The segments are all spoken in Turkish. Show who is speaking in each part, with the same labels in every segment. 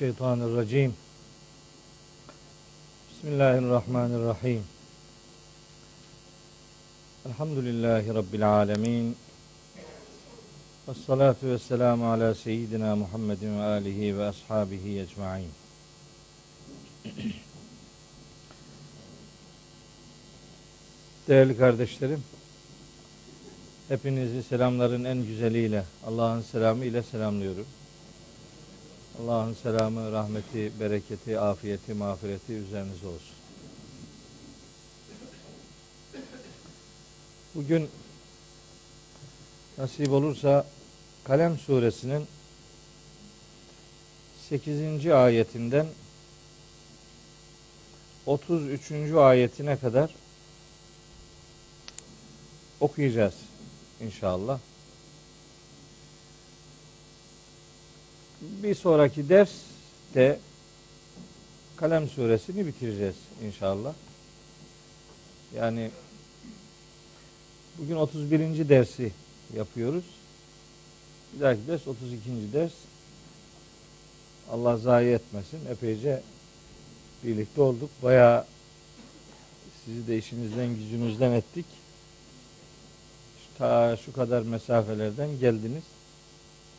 Speaker 1: Mineşşeytanirracim. Bismillahirrahmanirrahim. Elhamdülillahi Rabbil alemin. Ve salatu ve selamu ala seyyidina Muhammedin ve alihi ve ashabihi ecma'in. Değerli kardeşlerim, hepinizi selamların en güzeliyle, Allah'ın selamı ile selamlıyorum. Allah'ın selamı, rahmeti, bereketi, afiyeti, mağfireti üzerinize olsun. Bugün nasip olursa Kalem suresinin 8. ayetinden 33. ayetine kadar okuyacağız inşallah. Bir sonraki derste Kalem suresini bitireceğiz inşallah. Yani bugün 31. dersi yapıyoruz. Bir dahaki ders 32. ders. Allah zayi etmesin. Epeyce birlikte olduk. Bayağı sizi de işinizden gücünüzden ettik. Ta şu kadar mesafelerden geldiniz.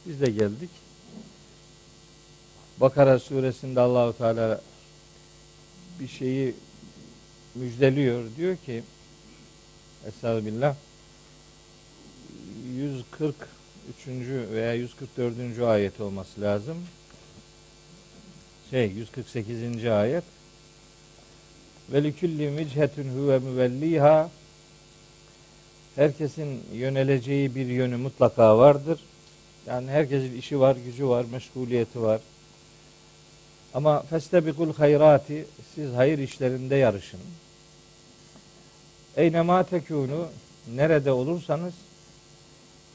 Speaker 1: Biz de geldik. Bakara suresinde Allahu Teala bir şeyi müjdeliyor. Diyor ki Estağfirullah 143. veya 144. ayet olması lazım. Şey 148. ayet. Ve likulli vichetun huve müvelliha Herkesin yöneleceği bir yönü mutlaka vardır. Yani herkesin işi var, gücü var, meşguliyeti var. Ama festebikul hayrati siz hayır işlerinde yarışın. Eynema tekunu nerede olursanız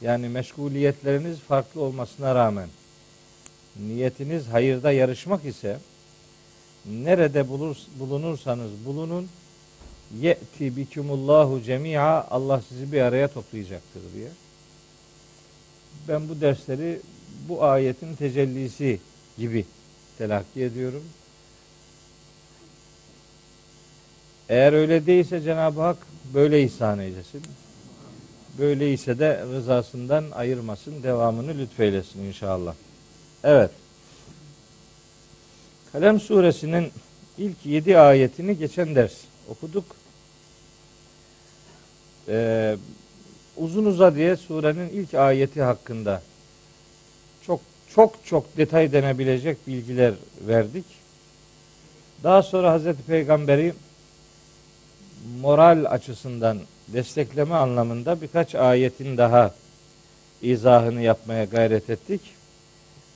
Speaker 1: yani meşguliyetleriniz farklı olmasına rağmen niyetiniz hayırda yarışmak ise nerede bulur, bulunursanız bulunun ye'ti bikumullahu cemi'a Allah sizi bir araya toplayacaktır diye. Ben bu dersleri bu ayetin tecellisi gibi telakki ediyorum. Eğer öyle değilse Cenab-ı Hak böyle ihsan eylesin. Böyleyse de rızasından ayırmasın, devamını lütfeylesin inşallah. Evet. Kalem suresinin ilk yedi ayetini geçen ders okuduk. Ee, uzun uza diye surenin ilk ayeti hakkında çok çok detay denebilecek bilgiler verdik. Daha sonra Hazreti Peygamber'i moral açısından destekleme anlamında birkaç ayetin daha izahını yapmaya gayret ettik.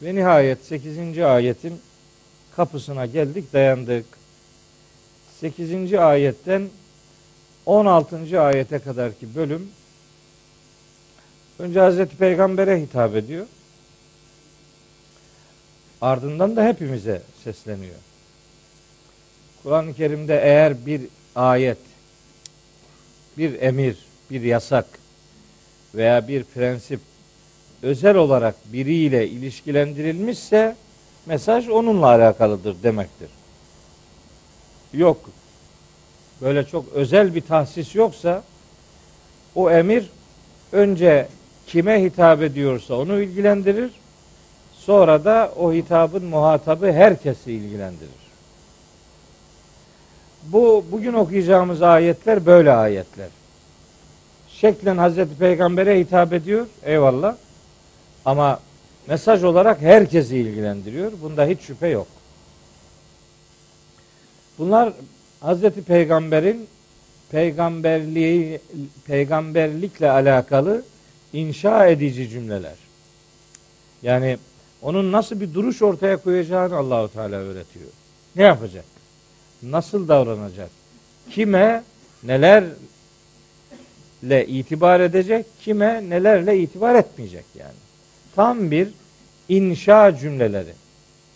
Speaker 1: Ve nihayet 8. ayetin kapısına geldik, dayandık. 8. ayetten 16. ayete kadarki bölüm önce Hazreti Peygamber'e hitap ediyor. Ardından da hepimize sesleniyor. Kur'an-ı Kerim'de eğer bir ayet, bir emir, bir yasak veya bir prensip özel olarak biriyle ilişkilendirilmişse mesaj onunla alakalıdır demektir. Yok. Böyle çok özel bir tahsis yoksa o emir önce kime hitap ediyorsa onu ilgilendirir. Sonra da o hitabın muhatabı herkesi ilgilendirir. Bu bugün okuyacağımız ayetler böyle ayetler. Şeklen Hazreti Peygamber'e hitap ediyor. Eyvallah. Ama mesaj olarak herkesi ilgilendiriyor. Bunda hiç şüphe yok. Bunlar Hazreti Peygamber'in peygamberliği peygamberlikle alakalı inşa edici cümleler. Yani onun nasıl bir duruş ortaya koyacağını Allahu Teala öğretiyor. Ne yapacak? Nasıl davranacak? Kime nelerle itibar edecek? Kime nelerle itibar etmeyecek yani. Tam bir inşa cümleleri.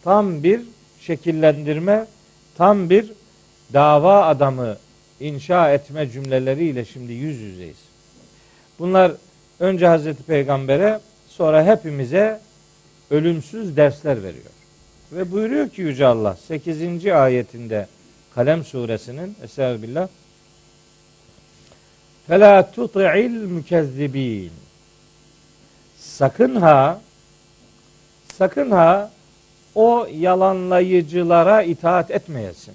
Speaker 1: Tam bir şekillendirme, tam bir dava adamı inşa etme cümleleriyle şimdi yüz yüzeyiz. Bunlar önce Hazreti Peygamber'e sonra hepimize ölümsüz dersler veriyor. Ve buyuruyor ki Yüce Allah 8. ayetinde Kalem suresinin Estağfirullah Fela tuti'il mükezzibin Sakın ha sakın ha o yalanlayıcılara itaat etmeyesin.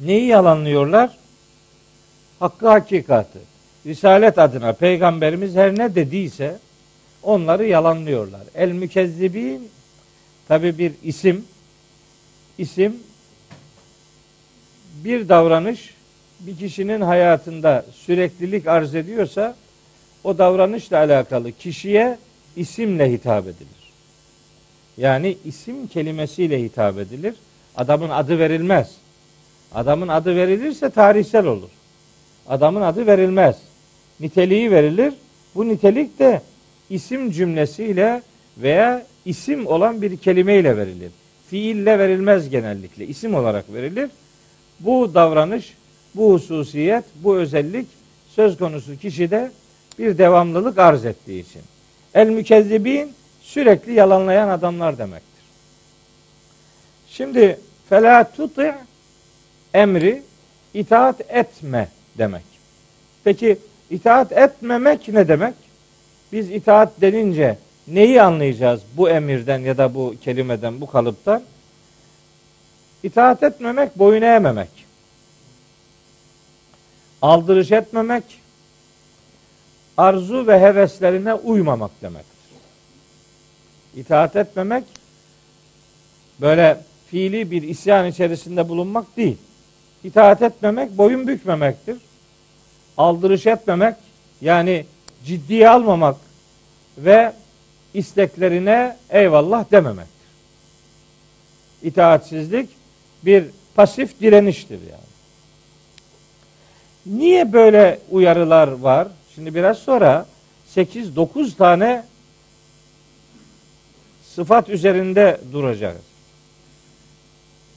Speaker 1: Neyi yalanlıyorlar? Hakkı hakikatı. Risalet adına peygamberimiz her ne dediyse onları yalanlıyorlar. El mükezzibin tabi bir isim. İsim bir davranış bir kişinin hayatında süreklilik arz ediyorsa o davranışla alakalı kişiye isimle hitap edilir. Yani isim kelimesiyle hitap edilir. Adamın adı verilmez. Adamın adı verilirse tarihsel olur. Adamın adı verilmez. Niteliği verilir. Bu nitelik de isim cümlesiyle veya isim olan bir kelimeyle verilir. Fiille verilmez genellikle. isim olarak verilir. Bu davranış, bu hususiyet, bu özellik söz konusu kişide bir devamlılık arz ettiği için. El mükezzibin sürekli yalanlayan adamlar demektir. Şimdi fela tuti emri itaat etme demek. Peki itaat etmemek ne demek? Biz itaat denince neyi anlayacağız bu emirden ya da bu kelimeden, bu kalıptan? İtaat etmemek, boyun eğmemek. Aldırış etmemek, arzu ve heveslerine uymamak demektir. İtaat etmemek böyle fiili bir isyan içerisinde bulunmak değil. İtaat etmemek boyun bükmemektir. Aldırış etmemek yani ciddiye almamak ve isteklerine eyvallah dememektir. İtaatsizlik bir pasif direniştir yani. Niye böyle uyarılar var? Şimdi biraz sonra 8-9 tane sıfat üzerinde duracağız.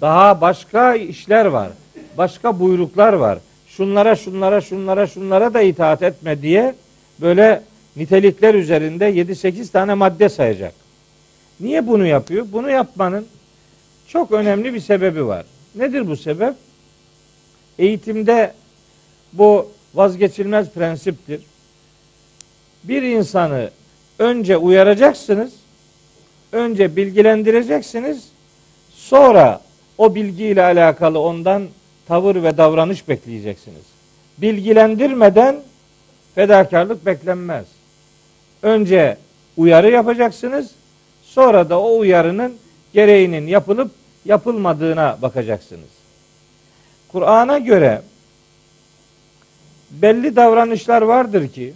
Speaker 1: Daha başka işler var. Başka buyruklar var. Şunlara, şunlara, şunlara, şunlara da itaat etme diye böyle nitelikler üzerinde 7-8 tane madde sayacak. Niye bunu yapıyor? Bunu yapmanın çok önemli bir sebebi var. Nedir bu sebep? Eğitimde bu vazgeçilmez prensiptir. Bir insanı önce uyaracaksınız, önce bilgilendireceksiniz, sonra o bilgiyle alakalı ondan tavır ve davranış bekleyeceksiniz. Bilgilendirmeden fedakarlık beklenmez. Önce uyarı yapacaksınız, sonra da o uyarının gereğinin yapılıp yapılmadığına bakacaksınız. Kur'an'a göre belli davranışlar vardır ki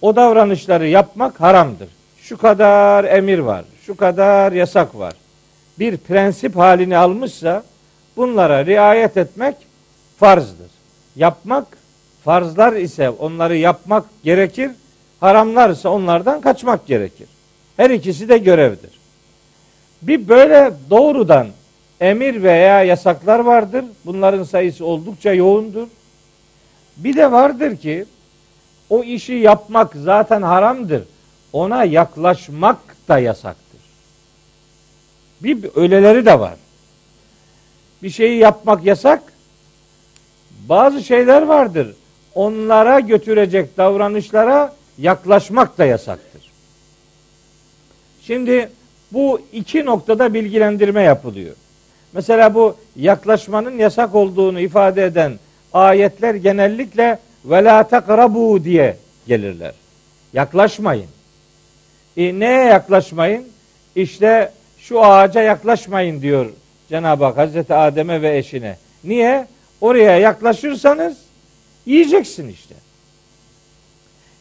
Speaker 1: o davranışları yapmak haramdır. Şu kadar emir var, şu kadar yasak var. Bir prensip halini almışsa bunlara riayet etmek farzdır. Yapmak farzlar ise onları yapmak gerekir. Haramlar ise onlardan kaçmak gerekir. Her ikisi de görevdir. Bir böyle doğrudan emir veya yasaklar vardır. Bunların sayısı oldukça yoğundur. Bir de vardır ki o işi yapmak zaten haramdır. Ona yaklaşmak da yasaktır. Bir öyleleri de var. Bir şeyi yapmak yasak. Bazı şeyler vardır. Onlara götürecek davranışlara yaklaşmak da yasaktır. Şimdi bu iki noktada bilgilendirme yapılıyor. Mesela bu yaklaşmanın yasak olduğunu ifade eden ayetler genellikle ve la takrabu diye gelirler. Yaklaşmayın. E, neye yaklaşmayın? İşte şu ağaca yaklaşmayın diyor Cenab-ı Hak Hazreti Adem'e ve eşine. Niye? Oraya yaklaşırsanız yiyeceksin işte.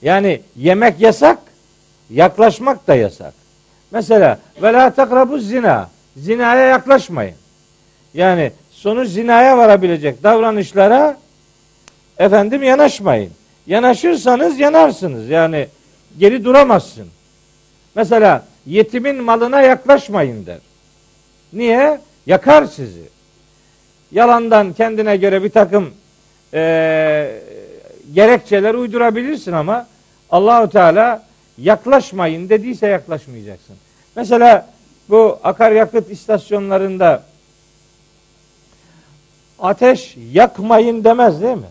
Speaker 1: Yani yemek yasak, yaklaşmak da yasak. Mesela ve la takrabu zina. Zinaya yaklaşmayın. Yani sonuç zinaya varabilecek davranışlara efendim yanaşmayın. Yanaşırsanız yanarsınız. Yani geri duramazsın. Mesela yetimin malına yaklaşmayın der. Niye? Yakar sizi. Yalandan kendine göre bir takım e, gerekçeler uydurabilirsin ama Allahu Teala yaklaşmayın dediyse yaklaşmayacaksın. Mesela Bu akaryakıt istasyonlarında ateş yakmayın demez değil mi?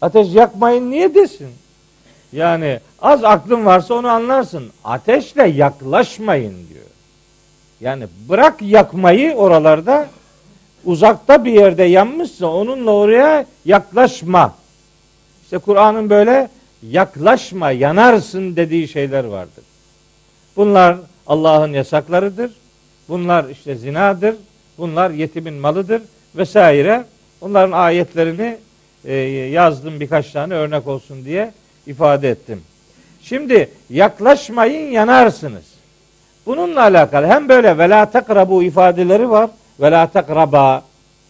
Speaker 1: Ateş yakmayın niye desin? Yani az aklın varsa onu anlarsın. Ateşle yaklaşmayın diyor. Yani bırak yakmayı oralarda uzakta bir yerde yanmışsa onunla oraya yaklaşma. İşte Kur'an'ın böyle yaklaşma, yanarsın dediği şeyler vardır. Bunlar Allah'ın yasaklarıdır. Bunlar işte zinadır. Bunlar yetimin malıdır vesaire. Onların ayetlerini e, yazdım birkaç tane örnek olsun diye ifade ettim. Şimdi yaklaşmayın yanarsınız. Bununla alakalı hem böyle vela takrabu ifadeleri var. Vela takraba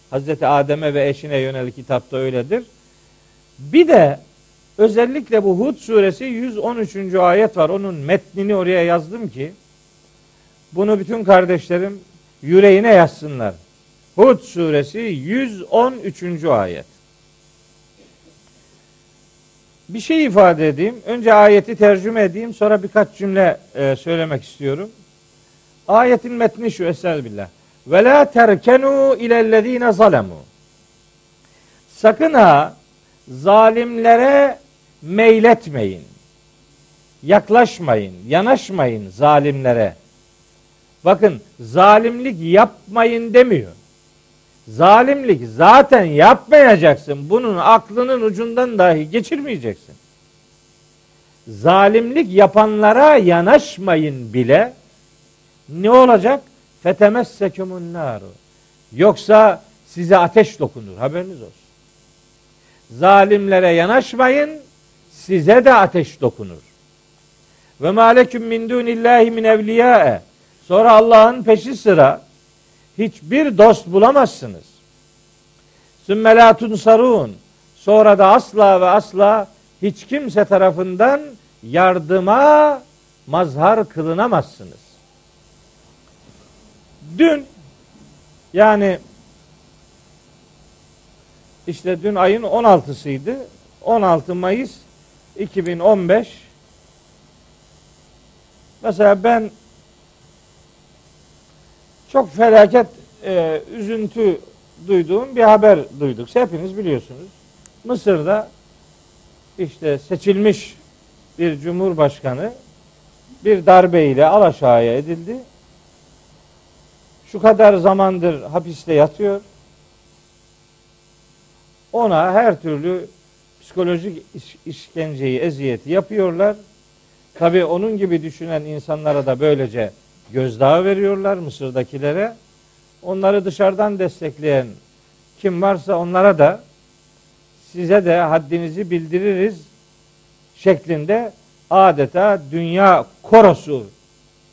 Speaker 1: Hazreti Adem'e ve eşine yönelik kitapta öyledir. Bir de özellikle bu Hud suresi 113. ayet var. Onun metnini oraya yazdım ki bunu bütün kardeşlerim yüreğine yazsınlar. Hud suresi 113. ayet. Bir şey ifade edeyim. Önce ayeti tercüme edeyim. Sonra birkaç cümle e, söylemek istiyorum. Ayetin metni şu Estağfirullah. Ve la terkenu ilellezine zalemu. Sakın ha zalimlere meyletmeyin. Yaklaşmayın, yanaşmayın zalimlere. Bakın zalimlik yapmayın demiyor. Zalimlik zaten yapmayacaksın. Bunun aklının ucundan dahi geçirmeyeceksin. Zalimlik yapanlara yanaşmayın bile. Ne olacak? Fetemessekumun naru. Yoksa size ateş dokunur. Haberiniz olsun. Zalimlere yanaşmayın. Size de ateş dokunur. Ve maleküm min dunillahi min evliyae. Sonra Allah'ın peşi sıra hiçbir dost bulamazsınız. Sümmelatun sarun. Sonra da asla ve asla hiç kimse tarafından yardıma mazhar kılınamazsınız. Dün yani işte dün ayın 16'sıydı. 16 Mayıs 2015 Mesela ben çok felaket e, üzüntü duyduğum bir haber duyduk. Hepiniz biliyorsunuz. Mısır'da işte seçilmiş bir cumhurbaşkanı bir darbeyle alaşağıya edildi. Şu kadar zamandır hapiste yatıyor. Ona her türlü psikolojik işkenceyi, eziyeti yapıyorlar. Tabi onun gibi düşünen insanlara da böylece gözdağı veriyorlar Mısır'dakilere. Onları dışarıdan destekleyen kim varsa onlara da size de haddinizi bildiririz şeklinde adeta dünya korosu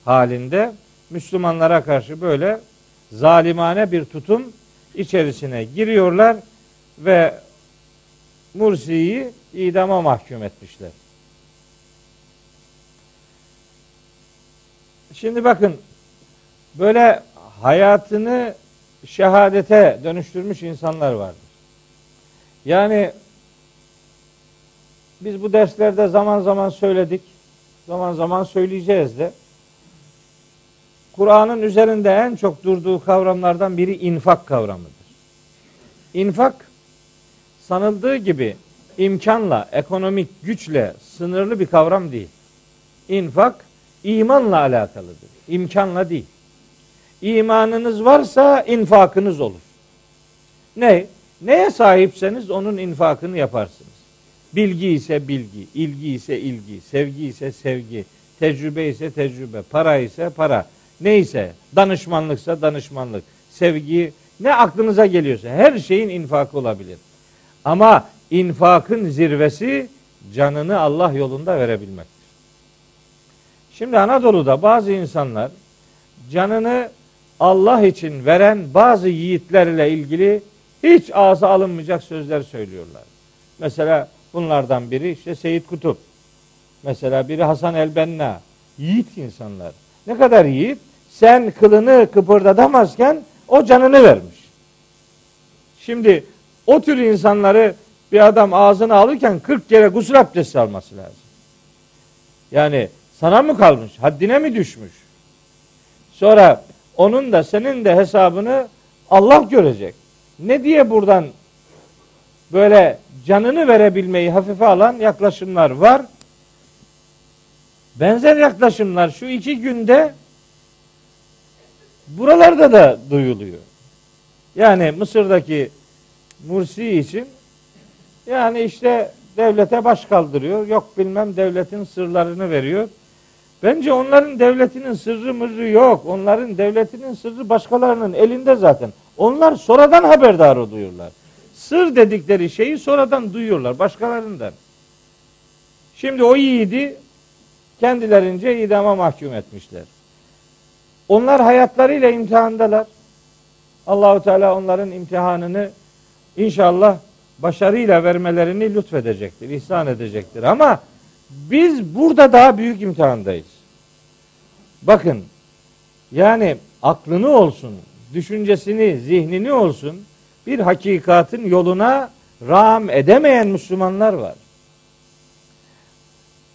Speaker 1: halinde Müslümanlara karşı böyle zalimane bir tutum içerisine giriyorlar ve Mursi'yi idama mahkum etmişler. Şimdi bakın böyle hayatını şehadete dönüştürmüş insanlar vardır. Yani biz bu derslerde zaman zaman söyledik. Zaman zaman söyleyeceğiz de. Kur'an'ın üzerinde en çok durduğu kavramlardan biri infak kavramıdır. İnfak sanıldığı gibi imkanla, ekonomik güçle sınırlı bir kavram değil. İnfak imanla alakalıdır. İmkanla değil. İmanınız varsa infakınız olur. Ne? Neye sahipseniz onun infakını yaparsınız. Bilgi ise bilgi, ilgi ise ilgi, sevgi ise sevgi, tecrübe ise tecrübe, para ise para. Neyse, danışmanlıksa danışmanlık, sevgi, ne aklınıza geliyorsa her şeyin infakı olabilir. Ama infakın zirvesi canını Allah yolunda verebilmek. Şimdi Anadolu'da bazı insanlar canını Allah için veren bazı yiğitlerle ilgili hiç ağza alınmayacak sözler söylüyorlar. Mesela bunlardan biri işte Seyit Kutup. Mesela biri Hasan el-Benna. Yiğit insanlar. Ne kadar yiğit? Sen kılını kıpırdatamazken o canını vermiş. Şimdi o tür insanları bir adam ağzına alırken 40 kere gusül abdesti alması lazım. Yani sana mı kalmış? Haddine mi düşmüş? Sonra onun da senin de hesabını Allah görecek. Ne diye buradan böyle canını verebilmeyi hafife alan yaklaşımlar var. Benzer yaklaşımlar şu iki günde buralarda da duyuluyor. Yani Mısır'daki Mursi için yani işte devlete baş kaldırıyor. Yok bilmem devletin sırlarını veriyor. Bence onların devletinin sırrı mırrı yok. Onların devletinin sırrı başkalarının elinde zaten. Onlar sonradan haberdar oluyorlar. Sır dedikleri şeyi sonradan duyuyorlar başkalarından. Şimdi o yiğidi kendilerince idama mahkum etmişler. Onlar hayatlarıyla imtihandalar. Allahu Teala onların imtihanını inşallah başarıyla vermelerini lütfedecektir, ihsan edecektir. Ama biz burada daha büyük imtihandayız. Bakın yani aklını olsun, düşüncesini, zihnini olsun bir hakikatin yoluna rağm edemeyen Müslümanlar var.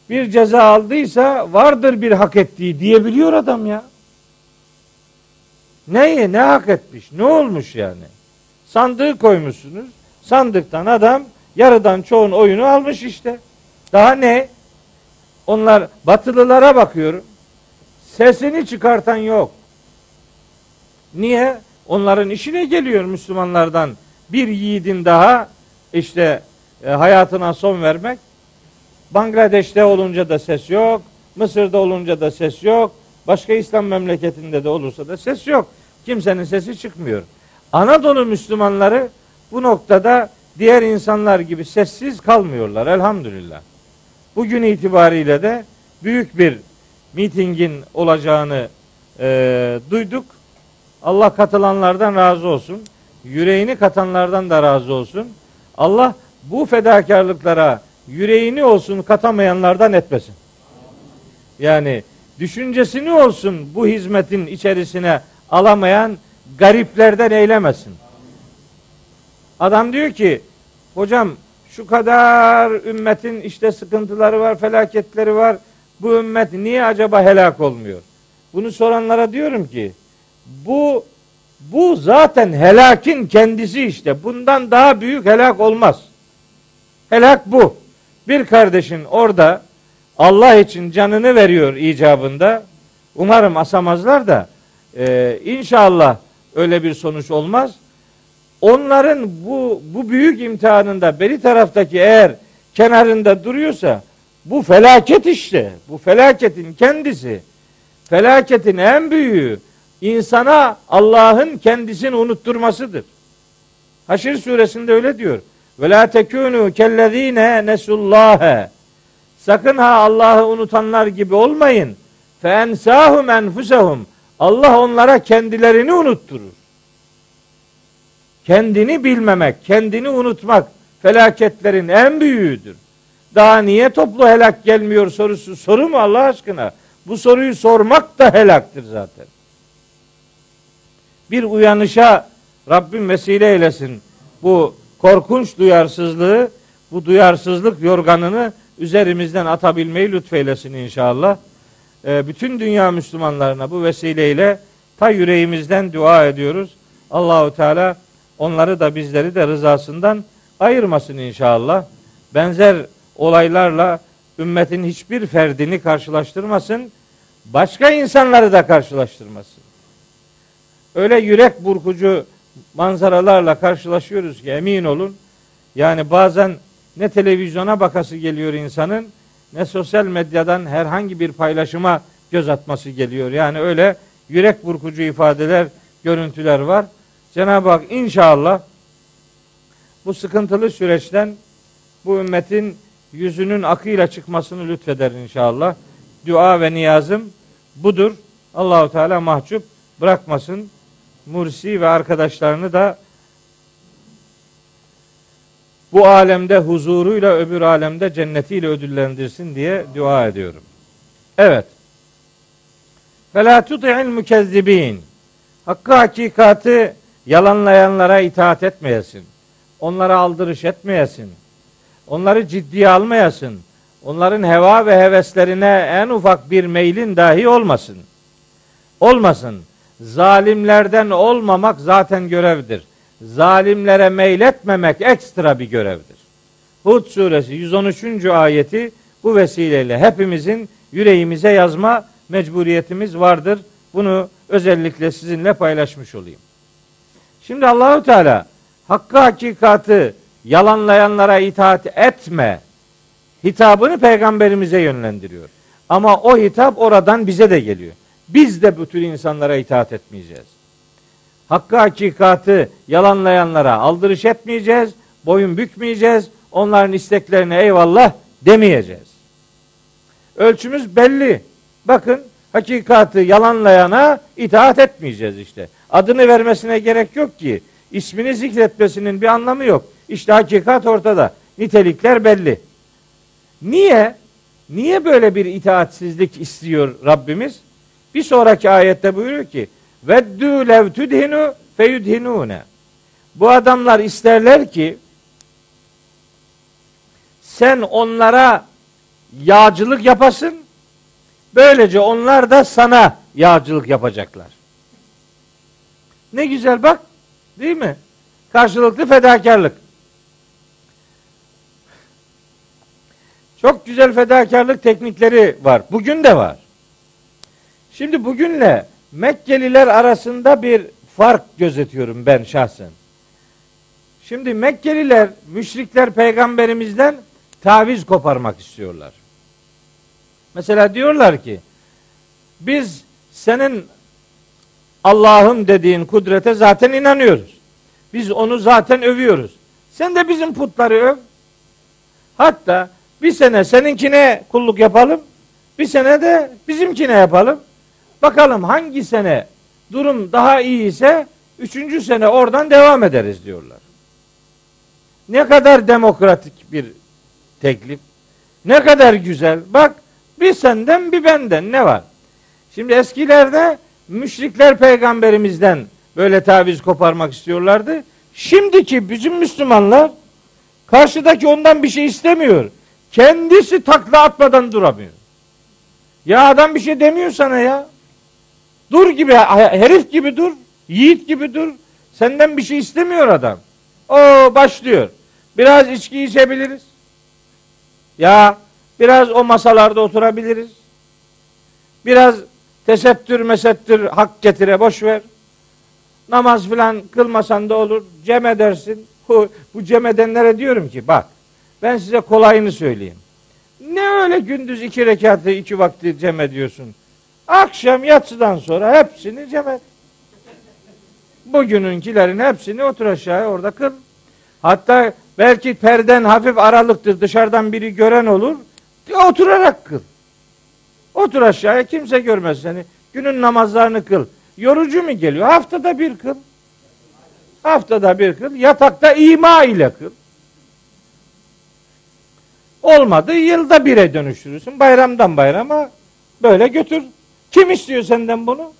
Speaker 1: Bir ceza aldıysa vardır bir hak ettiği diyebiliyor adam ya. Neyi ne hak etmiş? Ne olmuş yani? Sandığı koymuşsunuz. Sandıktan adam yarıdan çoğun oyunu almış işte. Daha ne? Onlar batılılara bakıyorum. Sesini çıkartan yok. Niye? Onların işine geliyor Müslümanlardan bir yiğidin daha işte e, hayatına son vermek. Bangladeş'te olunca da ses yok. Mısır'da olunca da ses yok. Başka İslam memleketinde de olursa da ses yok. Kimsenin sesi çıkmıyor. Anadolu Müslümanları bu noktada diğer insanlar gibi sessiz kalmıyorlar elhamdülillah. Bugün itibariyle de büyük bir mitingin olacağını e, duyduk. Allah katılanlardan razı olsun. Yüreğini katanlardan da razı olsun. Allah bu fedakarlıklara yüreğini olsun katamayanlardan etmesin. Yani düşüncesini olsun bu hizmetin içerisine alamayan gariplerden eylemesin. Adam diyor ki hocam şu kadar ümmetin işte sıkıntıları var, felaketleri var. Bu ümmet niye acaba helak olmuyor? Bunu soranlara diyorum ki bu bu zaten helakin kendisi işte. Bundan daha büyük helak olmaz. Helak bu. Bir kardeşin orada Allah için canını veriyor icabında. Umarım asamazlar da e, inşallah öyle bir sonuç olmaz. Onların bu bu büyük imtihanında beri taraftaki eğer kenarında duruyorsa bu felaket işte. Bu felaketin kendisi. Felaketin en büyüğü insana Allah'ın kendisini unutturmasıdır. Haşir suresinde öyle diyor. Ve la tekunu kellezine nesullâhe. Sakın ha Allah'ı unutanlar gibi olmayın. Fe ensahum enfusehum. Allah onlara kendilerini unutturur. Kendini bilmemek, kendini unutmak felaketlerin en büyüğüdür. Daha niye toplu helak gelmiyor sorusu soru mu Allah aşkına? Bu soruyu sormak da helaktır zaten. Bir uyanışa Rabbim vesile eylesin. Bu korkunç duyarsızlığı, bu duyarsızlık yorganını üzerimizden atabilmeyi lütfeylesin inşallah. Ee, bütün dünya Müslümanlarına bu vesileyle ta yüreğimizden dua ediyoruz. Allahu Teala onları da bizleri de rızasından ayırmasın inşallah. Benzer olaylarla ümmetin hiçbir ferdini karşılaştırmasın. Başka insanları da karşılaştırmasın. Öyle yürek burkucu manzaralarla karşılaşıyoruz ki emin olun. Yani bazen ne televizyona bakası geliyor insanın ne sosyal medyadan herhangi bir paylaşıma göz atması geliyor. Yani öyle yürek burkucu ifadeler, görüntüler var. Cenab-ı Hak inşallah bu sıkıntılı süreçten bu ümmetin yüzünün akıyla çıkmasını lütfeder inşallah. Dua ve niyazım budur. Allahu Teala mahcup bırakmasın. Mursi ve arkadaşlarını da bu alemde huzuruyla öbür alemde cennetiyle ödüllendirsin diye dua ediyorum. Evet. Fela tuti'il mükezzibin. Hakkı hakikati yalanlayanlara itaat etmeyesin. Onlara aldırış etmeyesin. Onları ciddiye almayasın. Onların heva ve heveslerine en ufak bir meylin dahi olmasın. olmasın. Zalimlerden olmamak zaten görevdir. Zalimlere meyletmemek ekstra bir görevdir. Hud suresi 113. ayeti bu vesileyle hepimizin yüreğimize yazma mecburiyetimiz vardır. Bunu özellikle sizinle paylaşmış olayım. Şimdi Allahu Teala hakkı hakikatı yalanlayanlara itaat etme hitabını peygamberimize yönlendiriyor. Ama o hitap oradan bize de geliyor. Biz de bu tür insanlara itaat etmeyeceğiz. Hakkı hakikatı yalanlayanlara aldırış etmeyeceğiz, boyun bükmeyeceğiz, onların isteklerine eyvallah demeyeceğiz. Ölçümüz belli. Bakın hakikatı yalanlayana itaat etmeyeceğiz işte. Adını vermesine gerek yok ki. İsmini zikretmesinin bir anlamı yok. İşte hakikat ortada. Nitelikler belli. Niye? Niye böyle bir itaatsizlik istiyor Rabbimiz? Bir sonraki ayette buyuruyor ki Veddü lev tudhinu feyudhinune. Bu adamlar isterler ki sen onlara yağcılık yapasın. Böylece onlar da sana yağcılık yapacaklar. Ne güzel bak. Değil mi? Karşılıklı fedakarlık. Çok güzel fedakarlık teknikleri var. Bugün de var. Şimdi bugünle Mekkeliler arasında bir fark gözetiyorum ben şahsen. Şimdi Mekkeliler, müşrikler peygamberimizden taviz koparmak istiyorlar. Mesela diyorlar ki biz senin Allah'ım dediğin kudrete zaten inanıyoruz. Biz onu zaten övüyoruz. Sen de bizim putları öv. Hatta bir sene seninkine kulluk yapalım. Bir sene de bizimkine yapalım. Bakalım hangi sene durum daha iyi ise üçüncü sene oradan devam ederiz diyorlar. Ne kadar demokratik bir teklif. Ne kadar güzel. Bak bir senden bir benden ne var? Şimdi eskilerde müşrikler peygamberimizden böyle taviz koparmak istiyorlardı. Şimdiki bizim Müslümanlar karşıdaki ondan bir şey istemiyor. Kendisi takla atmadan duramıyor. Ya adam bir şey demiyor sana ya. Dur gibi, herif gibi dur. Yiğit gibi dur. Senden bir şey istemiyor adam. O başlıyor. Biraz içki içebiliriz. Ya biraz o masalarda oturabiliriz. Biraz tesettür mesettür hak getire boş ver. Namaz filan kılmasan da olur. Cem edersin. Bu, bu cem edenlere diyorum ki bak ben size kolayını söyleyeyim. Ne öyle gündüz iki rekatı iki vakti cem ediyorsun. Akşam yatsıdan sonra hepsini cem et. Bugününkilerin hepsini otur aşağıya orada kıl. Hatta belki perden hafif aralıktır dışarıdan biri gören olur. Oturarak kıl. Otur aşağıya kimse görmez seni. Günün namazlarını kıl. Yorucu mu geliyor? Haftada bir kıl. Haftada bir kıl. Yatakta ima ile kıl. Olmadı yılda bire dönüştürürsün. Bayramdan bayrama böyle götür. Kim istiyor senden bunu?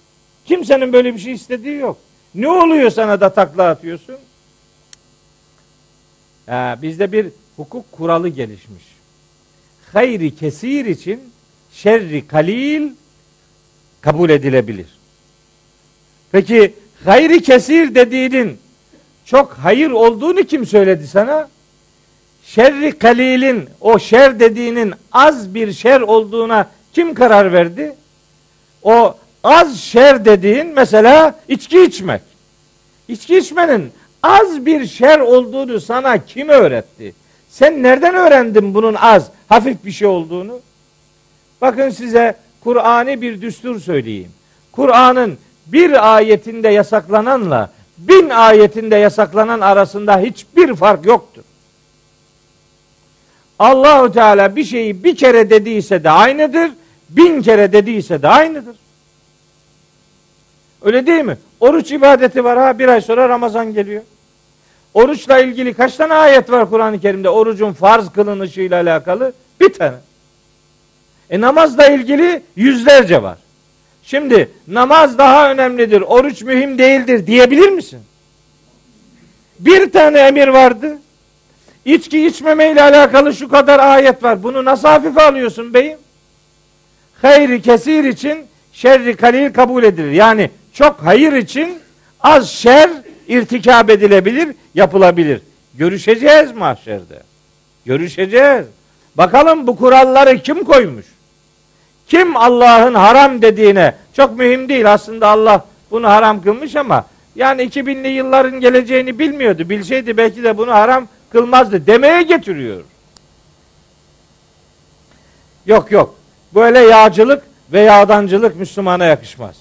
Speaker 1: Kimsenin böyle bir şey istediği yok. Ne oluyor sana da takla atıyorsun? Ha, bizde bir hukuk kuralı gelişmiş. Hayri kesir için şerri kalil kabul edilebilir. Peki hayri kesir dediğinin çok hayır olduğunu kim söyledi sana? Şerri kalilin o şer dediğinin az bir şer olduğuna kim karar verdi? O az şer dediğin mesela içki içmek. İçki içmenin az bir şer olduğunu sana kim öğretti? Sen nereden öğrendin bunun az, hafif bir şey olduğunu? Bakın size Kur'an'ı bir düstur söyleyeyim. Kur'an'ın bir ayetinde yasaklananla bin ayetinde yasaklanan arasında hiçbir fark yoktur. Allahu Teala bir şeyi bir kere dediyse de aynıdır, bin kere dediyse de aynıdır. Öyle değil mi? Oruç ibadeti var ha bir ay sonra Ramazan geliyor. Oruçla ilgili kaç tane ayet var Kur'an-ı Kerim'de orucun farz kılınışıyla alakalı? Bir tane. E namazla ilgili yüzlerce var. Şimdi namaz daha önemlidir, oruç mühim değildir diyebilir misin? Bir tane emir vardı. İçki içmemeyle alakalı şu kadar ayet var. Bunu nasıl hafife alıyorsun beyim? Hayri kesir için şerri kalil kabul edilir. Yani çok hayır için az şer irtikab edilebilir, yapılabilir. Görüşeceğiz mahşerde. Görüşeceğiz. Bakalım bu kuralları kim koymuş? Kim Allah'ın haram dediğine çok mühim değil aslında Allah bunu haram kılmış ama yani 2000'li yılların geleceğini bilmiyordu. Bilseydi belki de bunu haram kılmazdı demeye getiriyor. Yok yok. Böyle yağcılık ve yağdancılık Müslümana yakışmaz.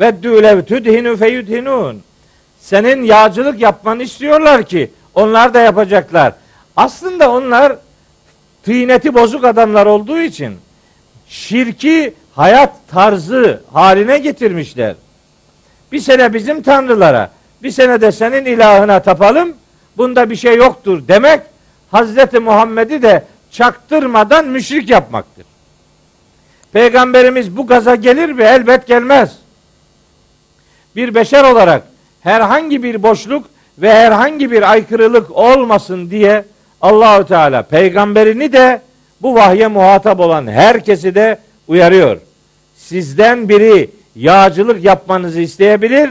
Speaker 1: Ve dülev tüdhinu feyudhinun. Senin yağcılık yapmanı istiyorlar ki onlar da yapacaklar. Aslında onlar tıyneti bozuk adamlar olduğu için şirki hayat tarzı haline getirmişler. Bir sene bizim tanrılara, bir sene de senin ilahına tapalım. Bunda bir şey yoktur demek Hazreti Muhammed'i de çaktırmadan müşrik yapmaktır. Peygamberimiz bu gaza gelir mi? Elbet gelmez. Bir beşer olarak herhangi bir boşluk ve herhangi bir aykırılık olmasın diye Allahü Teala peygamberini de bu vahye muhatap olan herkesi de uyarıyor. Sizden biri yağcılık yapmanızı isteyebilir.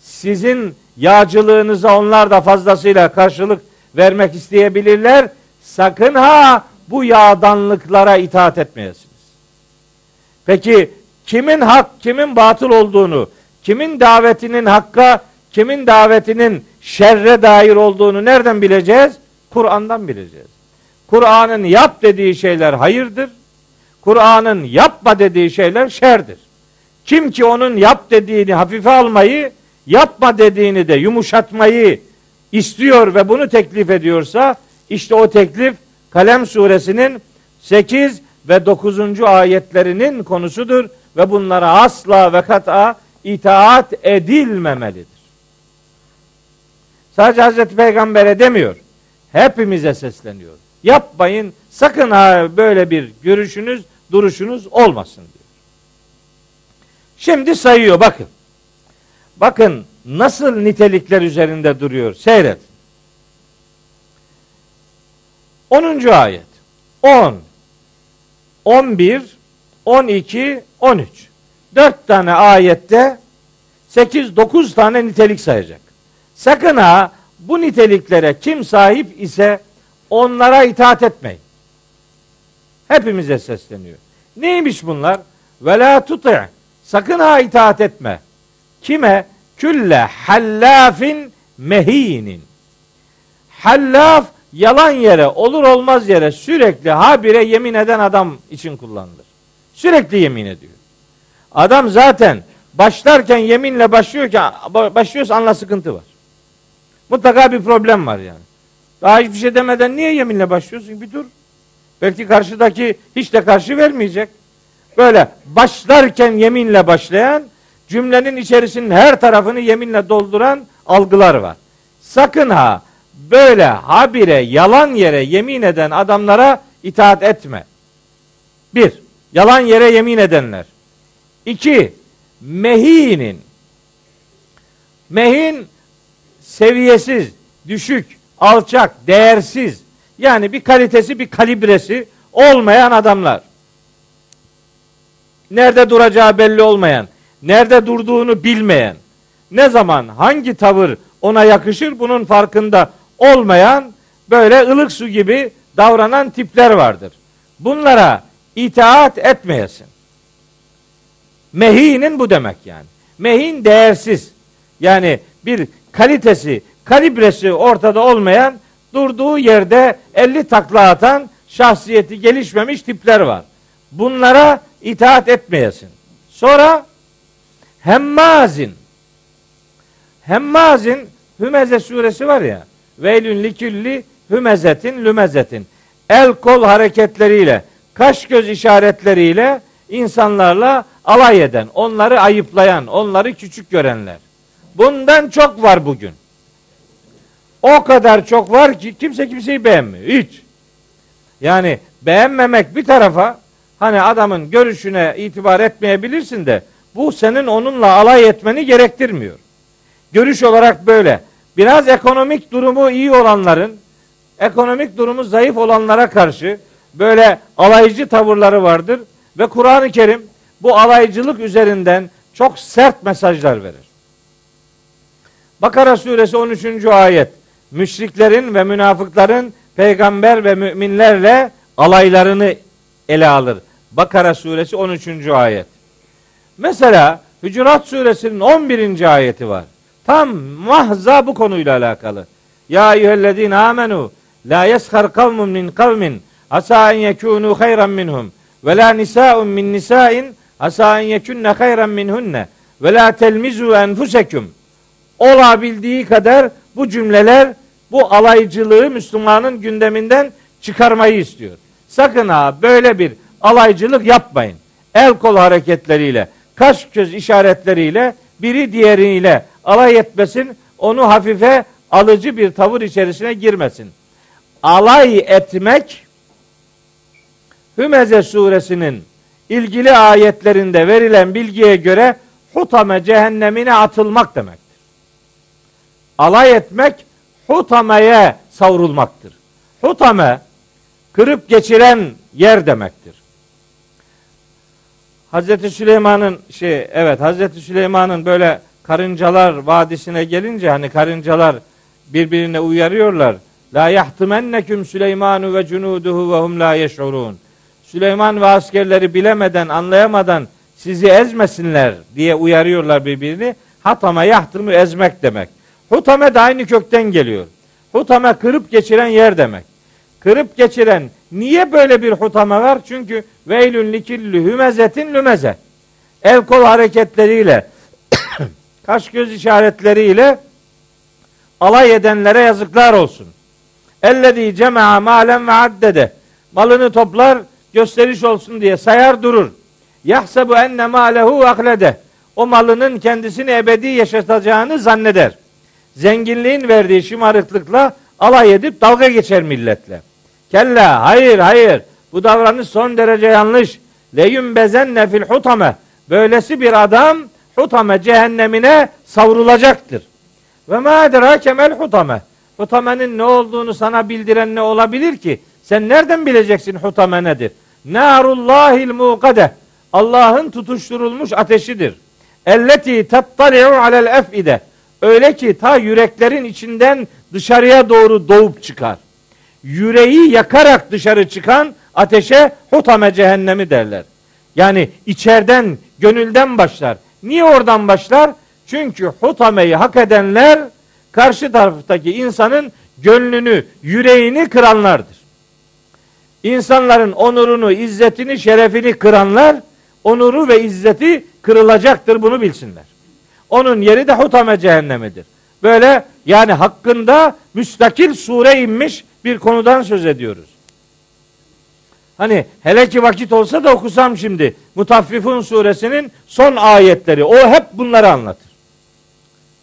Speaker 1: Sizin yağcılığınıza onlar da fazlasıyla karşılık vermek isteyebilirler. Sakın ha bu yağdanlıklara itaat etmeyesiniz. Peki kimin hak, kimin batıl olduğunu, kimin davetinin hakka, kimin davetinin şerre dair olduğunu nereden bileceğiz? Kur'an'dan bileceğiz. Kur'an'ın yap dediği şeyler hayırdır. Kur'an'ın yapma dediği şeyler şerdir. Kim ki onun yap dediğini hafife almayı, yapma dediğini de yumuşatmayı istiyor ve bunu teklif ediyorsa işte o teklif Kalem suresinin 8 ve 9. ayetlerinin konusudur ve bunlara asla ve kata itaat edilmemelidir. Sadece Hazreti Peygamber'e demiyor. Hepimize sesleniyor. Yapmayın sakın ha böyle bir görüşünüz, duruşunuz olmasın diyor. Şimdi sayıyor bakın. Bakın nasıl nitelikler üzerinde duruyor. Seyret. 10. ayet. 10, 11, 12, 13. 4 tane ayette 8, 9 tane nitelik sayacak. Sakın ha bu niteliklere kim sahip ise onlara itaat etmeyin. Hepimize sesleniyor. Neymiş bunlar? Ve la tuti' sakın ha itaat etme. Kime? Külle hallafin mehinin. Hallaf yalan yere, olur olmaz yere sürekli habire yemin eden adam için kullanılır. Sürekli yemin ediyor. Adam zaten başlarken yeminle başlıyor ki başlıyorsa anla sıkıntı var. Mutlaka bir problem var yani. Daha hiçbir şey demeden niye yeminle başlıyorsun? Bir dur. Belki karşıdaki hiç de karşı vermeyecek. Böyle başlarken yeminle başlayan, cümlenin içerisinin her tarafını yeminle dolduran algılar var. Sakın ha böyle habire yalan yere yemin eden adamlara itaat etme. Bir, yalan yere yemin edenler. İki, mehinin. Mehin seviyesiz, düşük, alçak, değersiz. Yani bir kalitesi, bir kalibresi olmayan adamlar. Nerede duracağı belli olmayan, nerede durduğunu bilmeyen, ne zaman hangi tavır ona yakışır bunun farkında olmayan böyle ılık su gibi davranan tipler vardır. Bunlara itaat etmeyesin. Mehinin bu demek yani. Mehin değersiz. Yani bir kalitesi, kalibresi ortada olmayan, durduğu yerde 50 takla atan, şahsiyeti gelişmemiş tipler var. Bunlara itaat etmeyesin. Sonra hemmazin. Hemmazin Hümeze suresi var ya. Veylün likülli hümezetin lümezetin. El kol hareketleriyle, kaş göz işaretleriyle insanlarla alay eden, onları ayıplayan, onları küçük görenler. Bundan çok var bugün. O kadar çok var ki kimse kimseyi beğenmiyor. Hiç. Yani beğenmemek bir tarafa hani adamın görüşüne itibar etmeyebilirsin de bu senin onunla alay etmeni gerektirmiyor. Görüş olarak böyle biraz ekonomik durumu iyi olanların, ekonomik durumu zayıf olanlara karşı böyle alaycı tavırları vardır ve Kur'an-ı Kerim bu alaycılık üzerinden çok sert mesajlar verir. Bakara suresi 13. ayet müşriklerin ve münafıkların peygamber ve müminlerle alaylarını ele alır. Bakara suresi 13. ayet. Mesela Hücurat suresinin 11. ayeti var. Tam mahza bu konuyla alakalı. Ya eyyühellezine amenu la yeshar kavmun min kavmin asa en yekunu hayran minhum ve la nisa'un min nisa'in asa en yekunne hayran minhunne ve la telmizu enfusekum olabildiği kadar bu cümleler bu alaycılığı Müslümanın gündeminden çıkarmayı istiyor. Sakın ha böyle bir alaycılık yapmayın. El kol hareketleriyle, kaş göz işaretleriyle biri diğeriyle alay etmesin, onu hafife alıcı bir tavır içerisine girmesin. Alay etmek Hümeze suresinin ilgili ayetlerinde verilen bilgiye göre hutame cehennemine atılmak demektir. Alay etmek hutameye savrulmaktır. Hutame kırıp geçiren yer demektir. Hazreti Süleyman'ın şey evet Hazreti Süleyman'ın böyle karıncalar vadisine gelince hani karıncalar birbirine uyarıyorlar. La yahtimenneküm Süleymanu ve cunuduhu ve hum la yeş'urun. Süleyman ve askerleri bilemeden, anlayamadan sizi ezmesinler diye uyarıyorlar birbirini. Hatama yahtımı ezmek demek. Hutame de aynı kökten geliyor. Hutame kırıp geçiren yer demek. Kırıp geçiren niye böyle bir hutame var? Çünkü veylün likillü hümezetin lümeze. El kol hareketleriyle kaş göz işaretleriyle alay edenlere yazıklar olsun. Ellezî cema'a malen ve addede. Malını toplar gösteriş olsun diye sayar durur. Yahsebu enne malehu aklede. O malının kendisini ebedi yaşatacağını zanneder. Zenginliğin verdiği şımarıklıkla alay edip dalga geçer milletle. Kella hayır hayır bu davranış son derece yanlış. Leyüm bezenne fil hutame. Böylesi bir adam hutame cehennemine savrulacaktır. Ve ma edrake mel hutame. Hutamenin ne olduğunu sana bildiren ne olabilir ki? Sen nereden bileceksin hutame nedir? Narullahil muqade. Allah'ın tutuşturulmuş ateşidir. Elleti tattali'u alel efide. Öyle ki ta yüreklerin içinden dışarıya doğru doğup çıkar. Yüreği yakarak dışarı çıkan ateşe hutame cehennemi derler. Yani içeriden, gönülden başlar. Niye oradan başlar? Çünkü hutameyi hak edenler karşı taraftaki insanın gönlünü, yüreğini kıranlardır. İnsanların onurunu, izzetini, şerefini kıranlar onuru ve izzeti kırılacaktır bunu bilsinler. Onun yeri de hutame cehennemidir. Böyle yani hakkında müstakil sure inmiş bir konudan söz ediyoruz. Hani hele ki vakit olsa da okusam şimdi. Mutaffifun suresinin son ayetleri. O hep bunları anlatır.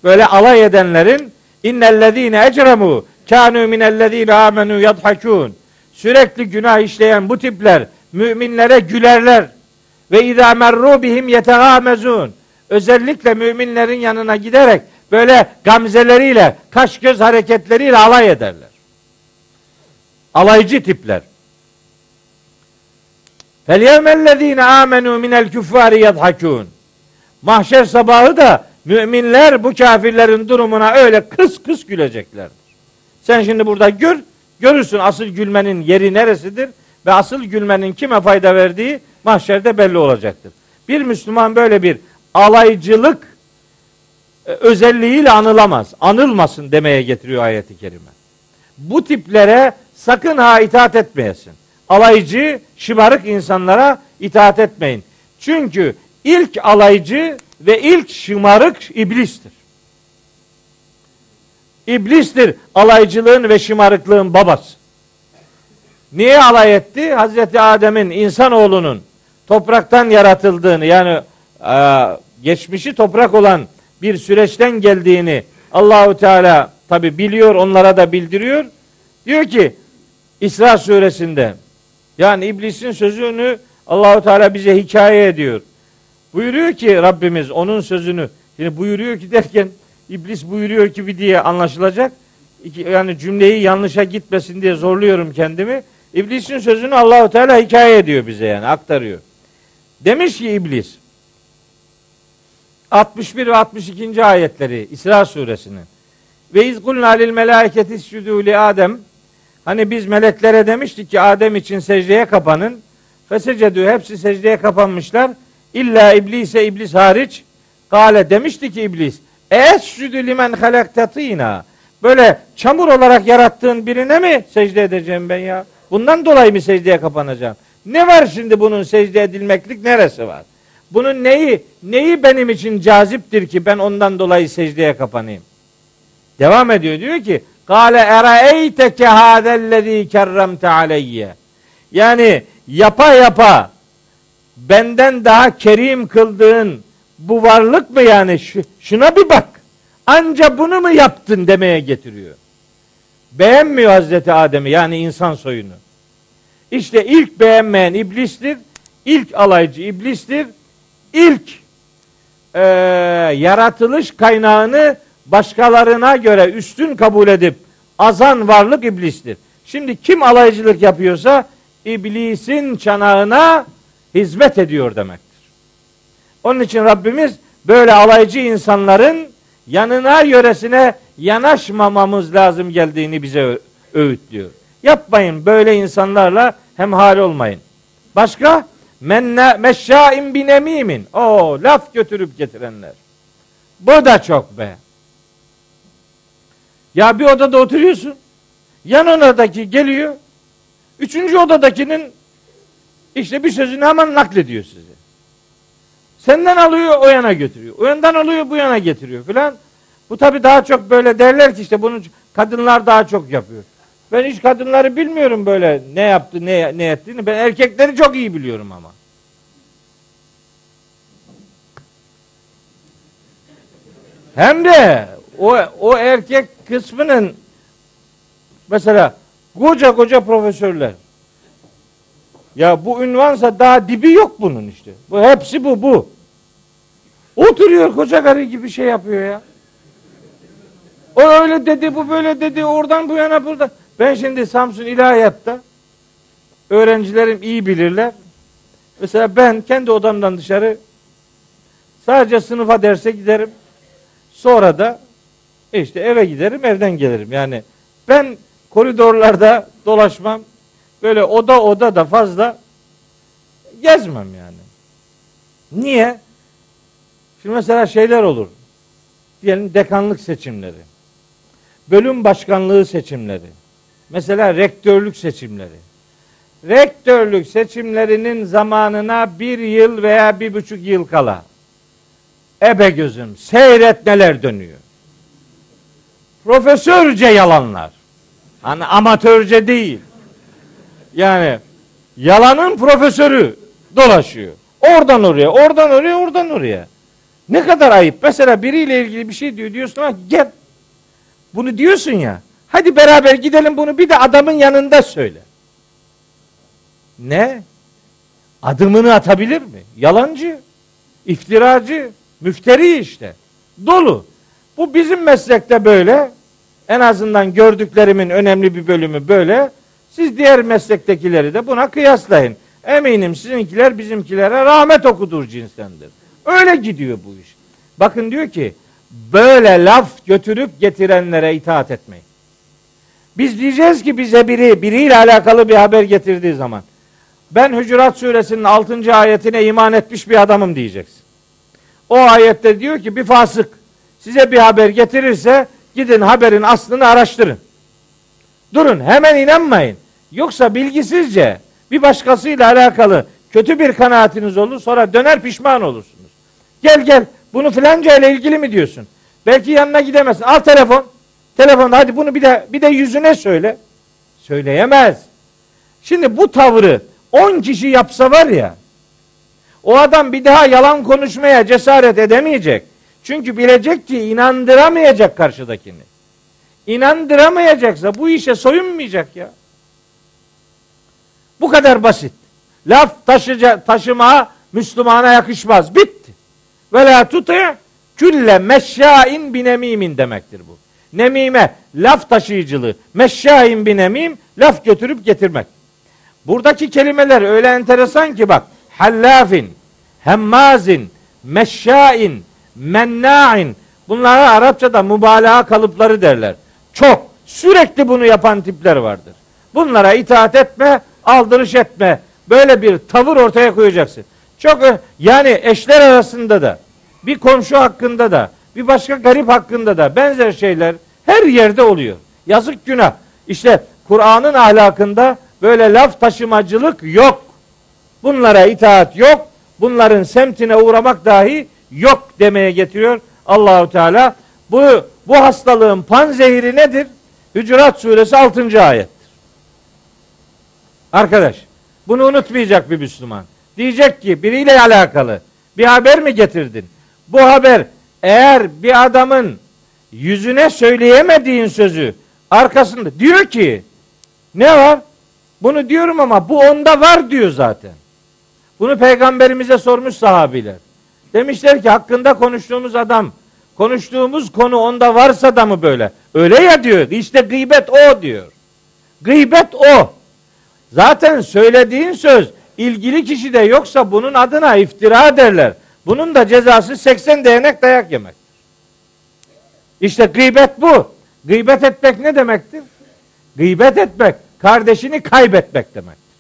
Speaker 1: Böyle alay edenlerin innellezine ecremu kanu minellezine amenu yadhakun. Sürekli günah işleyen bu tipler müminlere gülerler. Ve izâ merru bihim yetegâmezûn. Özellikle müminlerin yanına giderek böyle gamzeleriyle, kaş göz hareketleriyle alay ederler. Alaycı tipler. Fel yevmellezîne âmenû minel küffâri yadhakûn. Mahşer sabahı da müminler bu kafirlerin durumuna öyle kıs kıs güleceklerdir. Sen şimdi burada gör, görürsün asıl gülmenin yeri neresidir ve asıl gülmenin kime fayda verdiği mahşerde belli olacaktır. Bir Müslüman böyle bir alaycılık e, özelliğiyle anılamaz. Anılmasın demeye getiriyor ayeti kerime. Bu tiplere sakın ha itaat etmeyesin. Alaycı, şımarık insanlara itaat etmeyin. Çünkü ilk alaycı ve ilk şımarık iblistir. İblistir alaycılığın ve şımarıklığın babası. Niye alay etti? Hazreti Adem'in insanoğlunun topraktan yaratıldığını yani e, geçmişi toprak olan bir süreçten geldiğini Allahu Teala tabi biliyor onlara da bildiriyor. Diyor ki İsra suresinde yani iblisin sözünü Allahu Teala bize hikaye ediyor. Buyuruyor ki Rabbimiz onun sözünü yani buyuruyor ki derken iblis buyuruyor ki bir diye anlaşılacak. Yani cümleyi yanlışa gitmesin diye zorluyorum kendimi. İblisin sözünü Allahu Teala hikaye ediyor bize yani aktarıyor. Demiş ki iblis 61 ve 62. ayetleri İsra suresinin ve iz kulna lil melâiketi li Adem Hani biz meleklere demiştik ki Adem için secdeye kapanın. Fesecedü hepsi secdeye kapanmışlar. İlla iblise iblis hariç. Kale demişti ki iblis. Escüdü limen halaktatina. Böyle çamur olarak yarattığın birine mi secde edeceğim ben ya? Bundan dolayı mı secdeye kapanacağım? Ne var şimdi bunun secde edilmeklik neresi var? Bunun neyi neyi benim için caziptir ki ben ondan dolayı secdeye kapanayım? Devam ediyor diyor ki Kale eraeyteke hadellezî kerremte aleyye. Yani yapa yapa benden daha kerim kıldığın bu varlık mı yani? Şuna bir bak. Anca bunu mu yaptın demeye getiriyor. Beğenmiyor Hazreti Adem'i yani insan soyunu. İşte ilk beğenmeyen iblistir. ilk alaycı iblistir. İlk e, yaratılış kaynağını başkalarına göre üstün kabul edip azan varlık iblistir. Şimdi kim alaycılık yapıyorsa iblisin çanağına hizmet ediyor demektir. Onun için Rabbimiz böyle alaycı insanların yanına yöresine yanaşmamamız lazım geldiğini bize öğütlüyor. Yapmayın böyle insanlarla hemhal olmayın. Başka? Menne meşşaim binemimin. O laf götürüp getirenler. Bu da çok be. Ya bir odada oturuyorsun. Yan odadaki geliyor. Üçüncü odadakinin işte bir sözünü hemen naklediyor size. Senden alıyor o yana götürüyor. O yandan alıyor bu yana getiriyor filan. Bu tabi daha çok böyle derler ki işte bunu kadınlar daha çok yapıyor. Ben hiç kadınları bilmiyorum böyle ne yaptı ne, ne ettiğini. Ben erkekleri çok iyi biliyorum ama. Hem de o, o erkek kısmının mesela koca koca profesörler ya bu ünvansa daha dibi yok bunun işte. Bu hepsi bu bu. Oturuyor koca karı gibi şey yapıyor ya. O öyle dedi, bu böyle dedi, oradan bu yana burada. Ben şimdi Samsun İlahiyat'ta öğrencilerim iyi bilirler. Mesela ben kendi odamdan dışarı sadece sınıfa derse giderim. Sonra da işte eve giderim, evden gelirim. Yani ben koridorlarda dolaşmam. Böyle oda oda da fazla gezmem yani. Niye? Şimdi mesela şeyler olur. Diyelim dekanlık seçimleri. Bölüm başkanlığı seçimleri. Mesela rektörlük seçimleri. Rektörlük seçimlerinin zamanına bir yıl veya bir buçuk yıl kala ebe gözüm seyret neler dönüyor. Profesörce yalanlar. Hani amatörce değil. Yani yalanın profesörü dolaşıyor. Oradan oraya, oradan oraya, oradan oraya. Ne kadar ayıp. Mesela biriyle ilgili bir şey diyor. Diyorsun ha gel. Bunu diyorsun ya. Hadi beraber gidelim bunu bir de adamın yanında söyle. Ne? Adımını atabilir mi? Yalancı, iftiracı, müfteri işte. Dolu. Bu bizim meslekte böyle. En azından gördüklerimin önemli bir bölümü böyle. Siz diğer meslektekileri de buna kıyaslayın. Eminim sizinkiler bizimkilere rahmet okudur cinsendir. Öyle gidiyor bu iş. Bakın diyor ki böyle laf götürüp getirenlere itaat etmeyin. Biz diyeceğiz ki bize biri biriyle alakalı bir haber getirdiği zaman ben Hücurat suresinin 6. ayetine iman etmiş bir adamım diyeceksin. O ayette diyor ki bir fasık size bir haber getirirse gidin haberin aslını araştırın. Durun hemen inanmayın. Yoksa bilgisizce bir başkasıyla alakalı kötü bir kanaatiniz olur sonra döner pişman olursunuz. Gel gel bunu filanca ile ilgili mi diyorsun? Belki yanına gidemezsin. Al telefon. Telefon hadi bunu bir de bir de yüzüne söyle. Söyleyemez. Şimdi bu tavrı 10 kişi yapsa var ya o adam bir daha yalan konuşmaya cesaret edemeyecek. Çünkü bilecek ki inandıramayacak karşıdakini. İnandıramayacaksa bu işe soyunmayacak ya. Bu kadar basit. Laf taşıca, taşıma Müslümana yakışmaz. Bitti. Ve la tuti külle meşşain binemimin demektir bu. Nemime laf taşıyıcılığı. Meşşain binemim laf götürüp getirmek. Buradaki kelimeler öyle enteresan ki bak. Hallafin, hemmazin, meşşain, menna'in. Bunlara Arapçada mübalağa kalıpları derler. Çok, sürekli bunu yapan tipler vardır. Bunlara itaat etme, aldırış etme. Böyle bir tavır ortaya koyacaksın. Çok yani eşler arasında da, bir komşu hakkında da, bir başka garip hakkında da benzer şeyler her yerde oluyor. Yazık günah. İşte Kur'an'ın ahlakında böyle laf taşımacılık yok. Bunlara itaat yok. Bunların semtine uğramak dahi yok demeye getiriyor Allahu Teala. Bu bu hastalığın panzehiri nedir? Hücurat suresi 6. ayettir. Arkadaş, bunu unutmayacak bir Müslüman. Diyecek ki biriyle alakalı bir haber mi getirdin? Bu haber eğer bir adamın yüzüne söyleyemediğin sözü arkasında diyor ki ne var? Bunu diyorum ama bu onda var diyor zaten. Bunu peygamberimize sormuş sahabiler. Demişler ki hakkında konuştuğumuz adam, konuştuğumuz konu onda varsa da mı böyle? Öyle ya diyor. İşte gıybet o diyor. Gıybet o. Zaten söylediğin söz ilgili kişi de yoksa bunun adına iftira derler. Bunun da cezası 80 değnek dayak yemek. İşte gıybet bu. Gıybet etmek ne demektir? Gıybet etmek kardeşini kaybetmek demektir.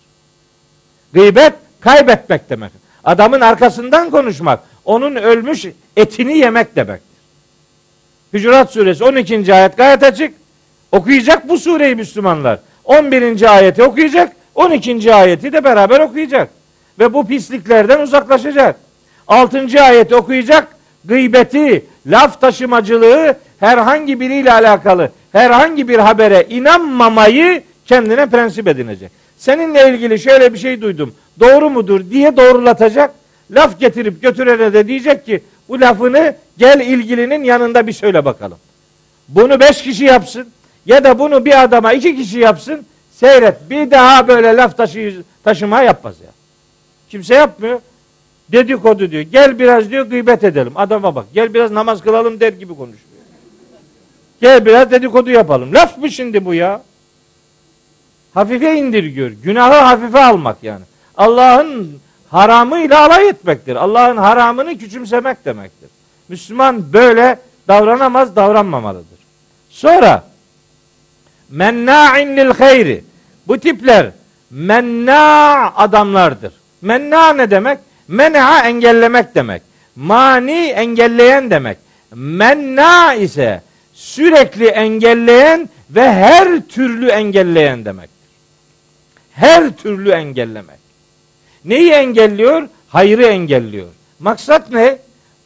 Speaker 1: Gıybet kaybetmek demek. Adamın arkasından konuşmak, onun ölmüş etini yemek demektir. Hücurat suresi 12. ayet gayet açık. Okuyacak bu sureyi Müslümanlar. 11. ayeti okuyacak, 12. ayeti de beraber okuyacak. Ve bu pisliklerden uzaklaşacak. 6. ayeti okuyacak, gıybeti, laf taşımacılığı herhangi biriyle alakalı herhangi bir habere inanmamayı kendine prensip edinecek. Seninle ilgili şöyle bir şey duydum. Doğru mudur diye doğrulatacak. Laf getirip götürene de diyecek ki bu lafını gel ilgilinin yanında bir söyle bakalım. Bunu beş kişi yapsın ya da bunu bir adama iki kişi yapsın. Seyret bir daha böyle laf taşı, taşıma yapmaz ya. Kimse yapmıyor. Dedikodu diyor. Gel biraz diyor gıybet edelim. Adama bak. Gel biraz namaz kılalım der gibi konuşuyor. Gel biraz dedikodu yapalım. Laf mı şimdi bu ya? Hafife indirgiyor. Günahı hafife almak yani. Allah'ın haramıyla alay etmektir. Allah'ın haramını küçümsemek demektir. Müslüman böyle davranamaz, davranmamalıdır. Sonra menna'in lil hayri. Bu tipler menna adamlardır. Menna ne demek? Men'a engellemek demek. Mani engelleyen demek. Menna ise sürekli engelleyen ve her türlü engelleyen demektir. Her türlü engellemek. Neyi engelliyor? Hayrı engelliyor. Maksat ne?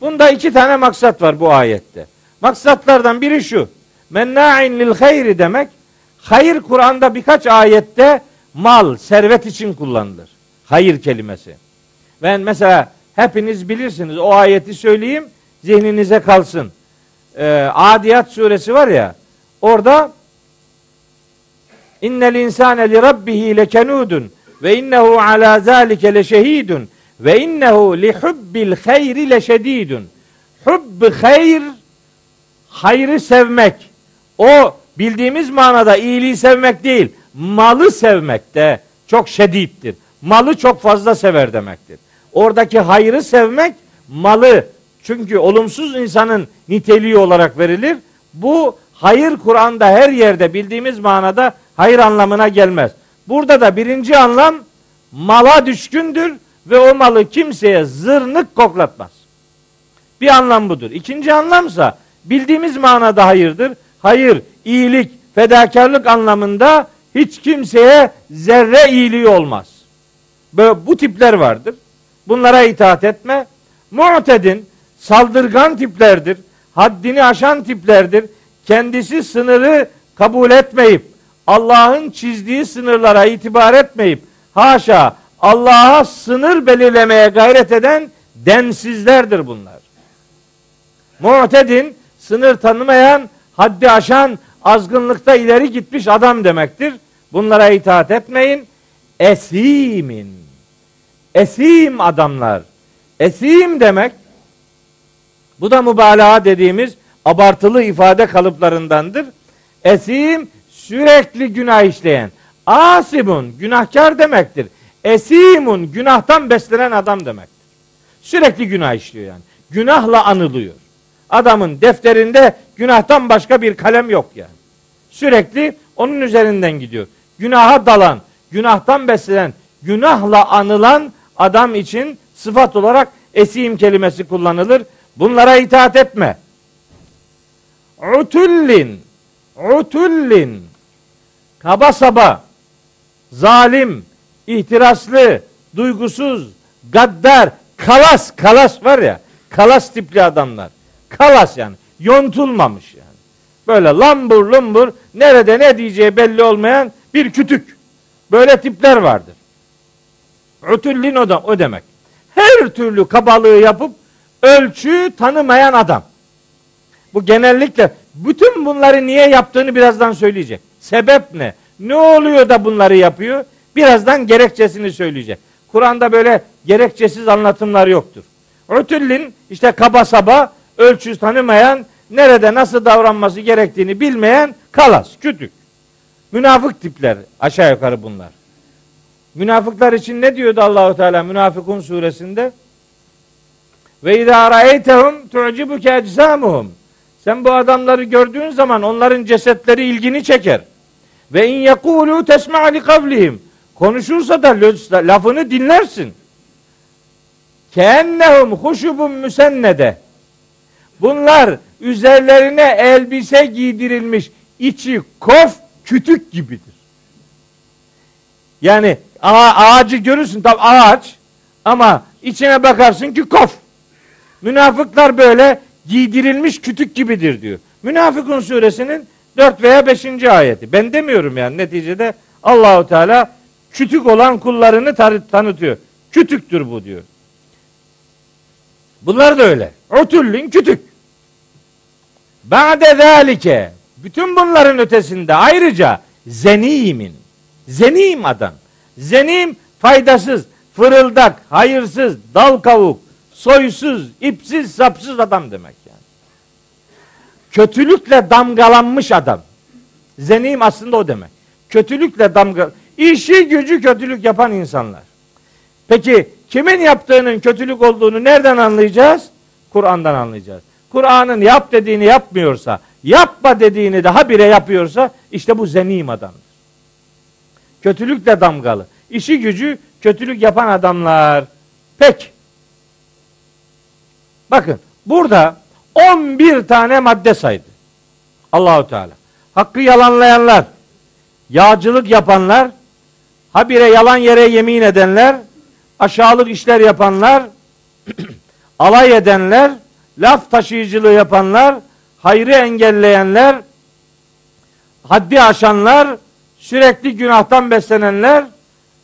Speaker 1: Bunda iki tane maksat var bu ayette. Maksatlardan biri şu. Menna'in lil hayri demek. Hayır Kur'an'da birkaç ayette mal, servet için kullanılır. Hayır kelimesi. Ben mesela hepiniz bilirsiniz o ayeti söyleyeyim zihninize kalsın. Ee, Adiyat suresi var ya orada innel insane li rabbihi lekenudun ve innehu ala zalike leşehidun ve innehu li hubbil hayri leşedidun. Hubb hayr hayrı sevmek. O bildiğimiz manada iyiliği sevmek değil, malı sevmek de çok şedittir. Malı çok fazla sever demektir. Oradaki hayrı sevmek malı çünkü olumsuz insanın niteliği olarak verilir. Bu hayır Kur'an'da her yerde bildiğimiz manada hayır anlamına gelmez. Burada da birinci anlam mala düşkündür ve o malı kimseye zırnık koklatmaz. Bir anlam budur. İkinci anlamsa bildiğimiz manada hayırdır. Hayır, iyilik, fedakarlık anlamında hiç kimseye zerre iyiliği olmaz. Böyle bu tipler vardır. Bunlara itaat etme. Mu'tedin saldırgan tiplerdir. Haddini aşan tiplerdir. Kendisi sınırı kabul etmeyip Allah'ın çizdiği sınırlara itibar etmeyip haşa Allah'a sınır belirlemeye gayret eden densizlerdir bunlar. Mu'tedin sınır tanımayan, haddi aşan, azgınlıkta ileri gitmiş adam demektir. Bunlara itaat etmeyin. Esimin. Esim adamlar. Esim demek bu da mübalağa dediğimiz abartılı ifade kalıplarındandır. Esim sürekli günah işleyen. Asimun günahkar demektir. Esimun günahtan beslenen adam demektir. Sürekli günah işliyor yani. Günahla anılıyor. Adamın defterinde günahtan başka bir kalem yok yani. Sürekli onun üzerinden gidiyor. Günaha dalan, günahtan beslenen, günahla anılan adam için sıfat olarak esim kelimesi kullanılır. Bunlara itaat etme. Utullin, utullin, kaba saba, zalim, ihtiraslı, duygusuz, gaddar, kalas, kalas var ya, kalas tipli adamlar. Kalas yani, yontulmamış yani. Böyle lambur lumbur, nerede ne diyeceği belli olmayan bir kütük. Böyle tipler vardır. Utullin o, o demek. Her türlü kabalığı yapıp ölçü tanımayan adam. Bu genellikle bütün bunları niye yaptığını birazdan söyleyecek. Sebep ne? Ne oluyor da bunları yapıyor? Birazdan gerekçesini söyleyecek. Kur'an'da böyle gerekçesiz anlatımlar yoktur. Ötüllin işte kaba saba ölçü tanımayan, nerede nasıl davranması gerektiğini bilmeyen kalas, kütük. Münafık tipler aşağı yukarı bunlar. Münafıklar için ne diyordu Allahu Teala Münafıkun suresinde? Ve izâ ra'eytehum tu'cibuke ecsamuhum. Sen bu adamları gördüğün zaman onların cesetleri ilgini çeker. Ve in yekulu tesma li kavlihim. Konuşursa da lafını dinlersin. Keennehum huşubun müsennede. Bunlar üzerlerine elbise giydirilmiş içi kof kütük gibidir. Yani ağacı görürsün tam ağaç ama içine bakarsın ki kof. Münafıklar böyle giydirilmiş kütük gibidir diyor. Münafıkun suresinin 4 veya 5. ayeti. Ben demiyorum yani neticede Allahu Teala kütük olan kullarını tanıtıyor. Kütüktür bu diyor. Bunlar da öyle. Otullin kütük. Ba'de zalike bütün bunların ötesinde ayrıca zenimin zenim adam. Zenim faydasız, fırıldak, hayırsız, dal kavuk, soysuz, ipsiz, sapsız adam demek yani. Kötülükle damgalanmış adam. Zenim aslında o demek. Kötülükle damga işi gücü kötülük yapan insanlar. Peki kimin yaptığının kötülük olduğunu nereden anlayacağız? Kur'an'dan anlayacağız. Kur'an'ın yap dediğini yapmıyorsa, yapma dediğini daha bire yapıyorsa işte bu zenim adamdır. Kötülükle damgalı. İşi gücü kötülük yapan adamlar. Pek. Bakın burada 11 tane madde saydı. Allahu Teala. Hakkı yalanlayanlar, yağcılık yapanlar, habire yalan yere yemin edenler, aşağılık işler yapanlar, alay edenler, laf taşıyıcılığı yapanlar, hayrı engelleyenler, haddi aşanlar, sürekli günahtan beslenenler,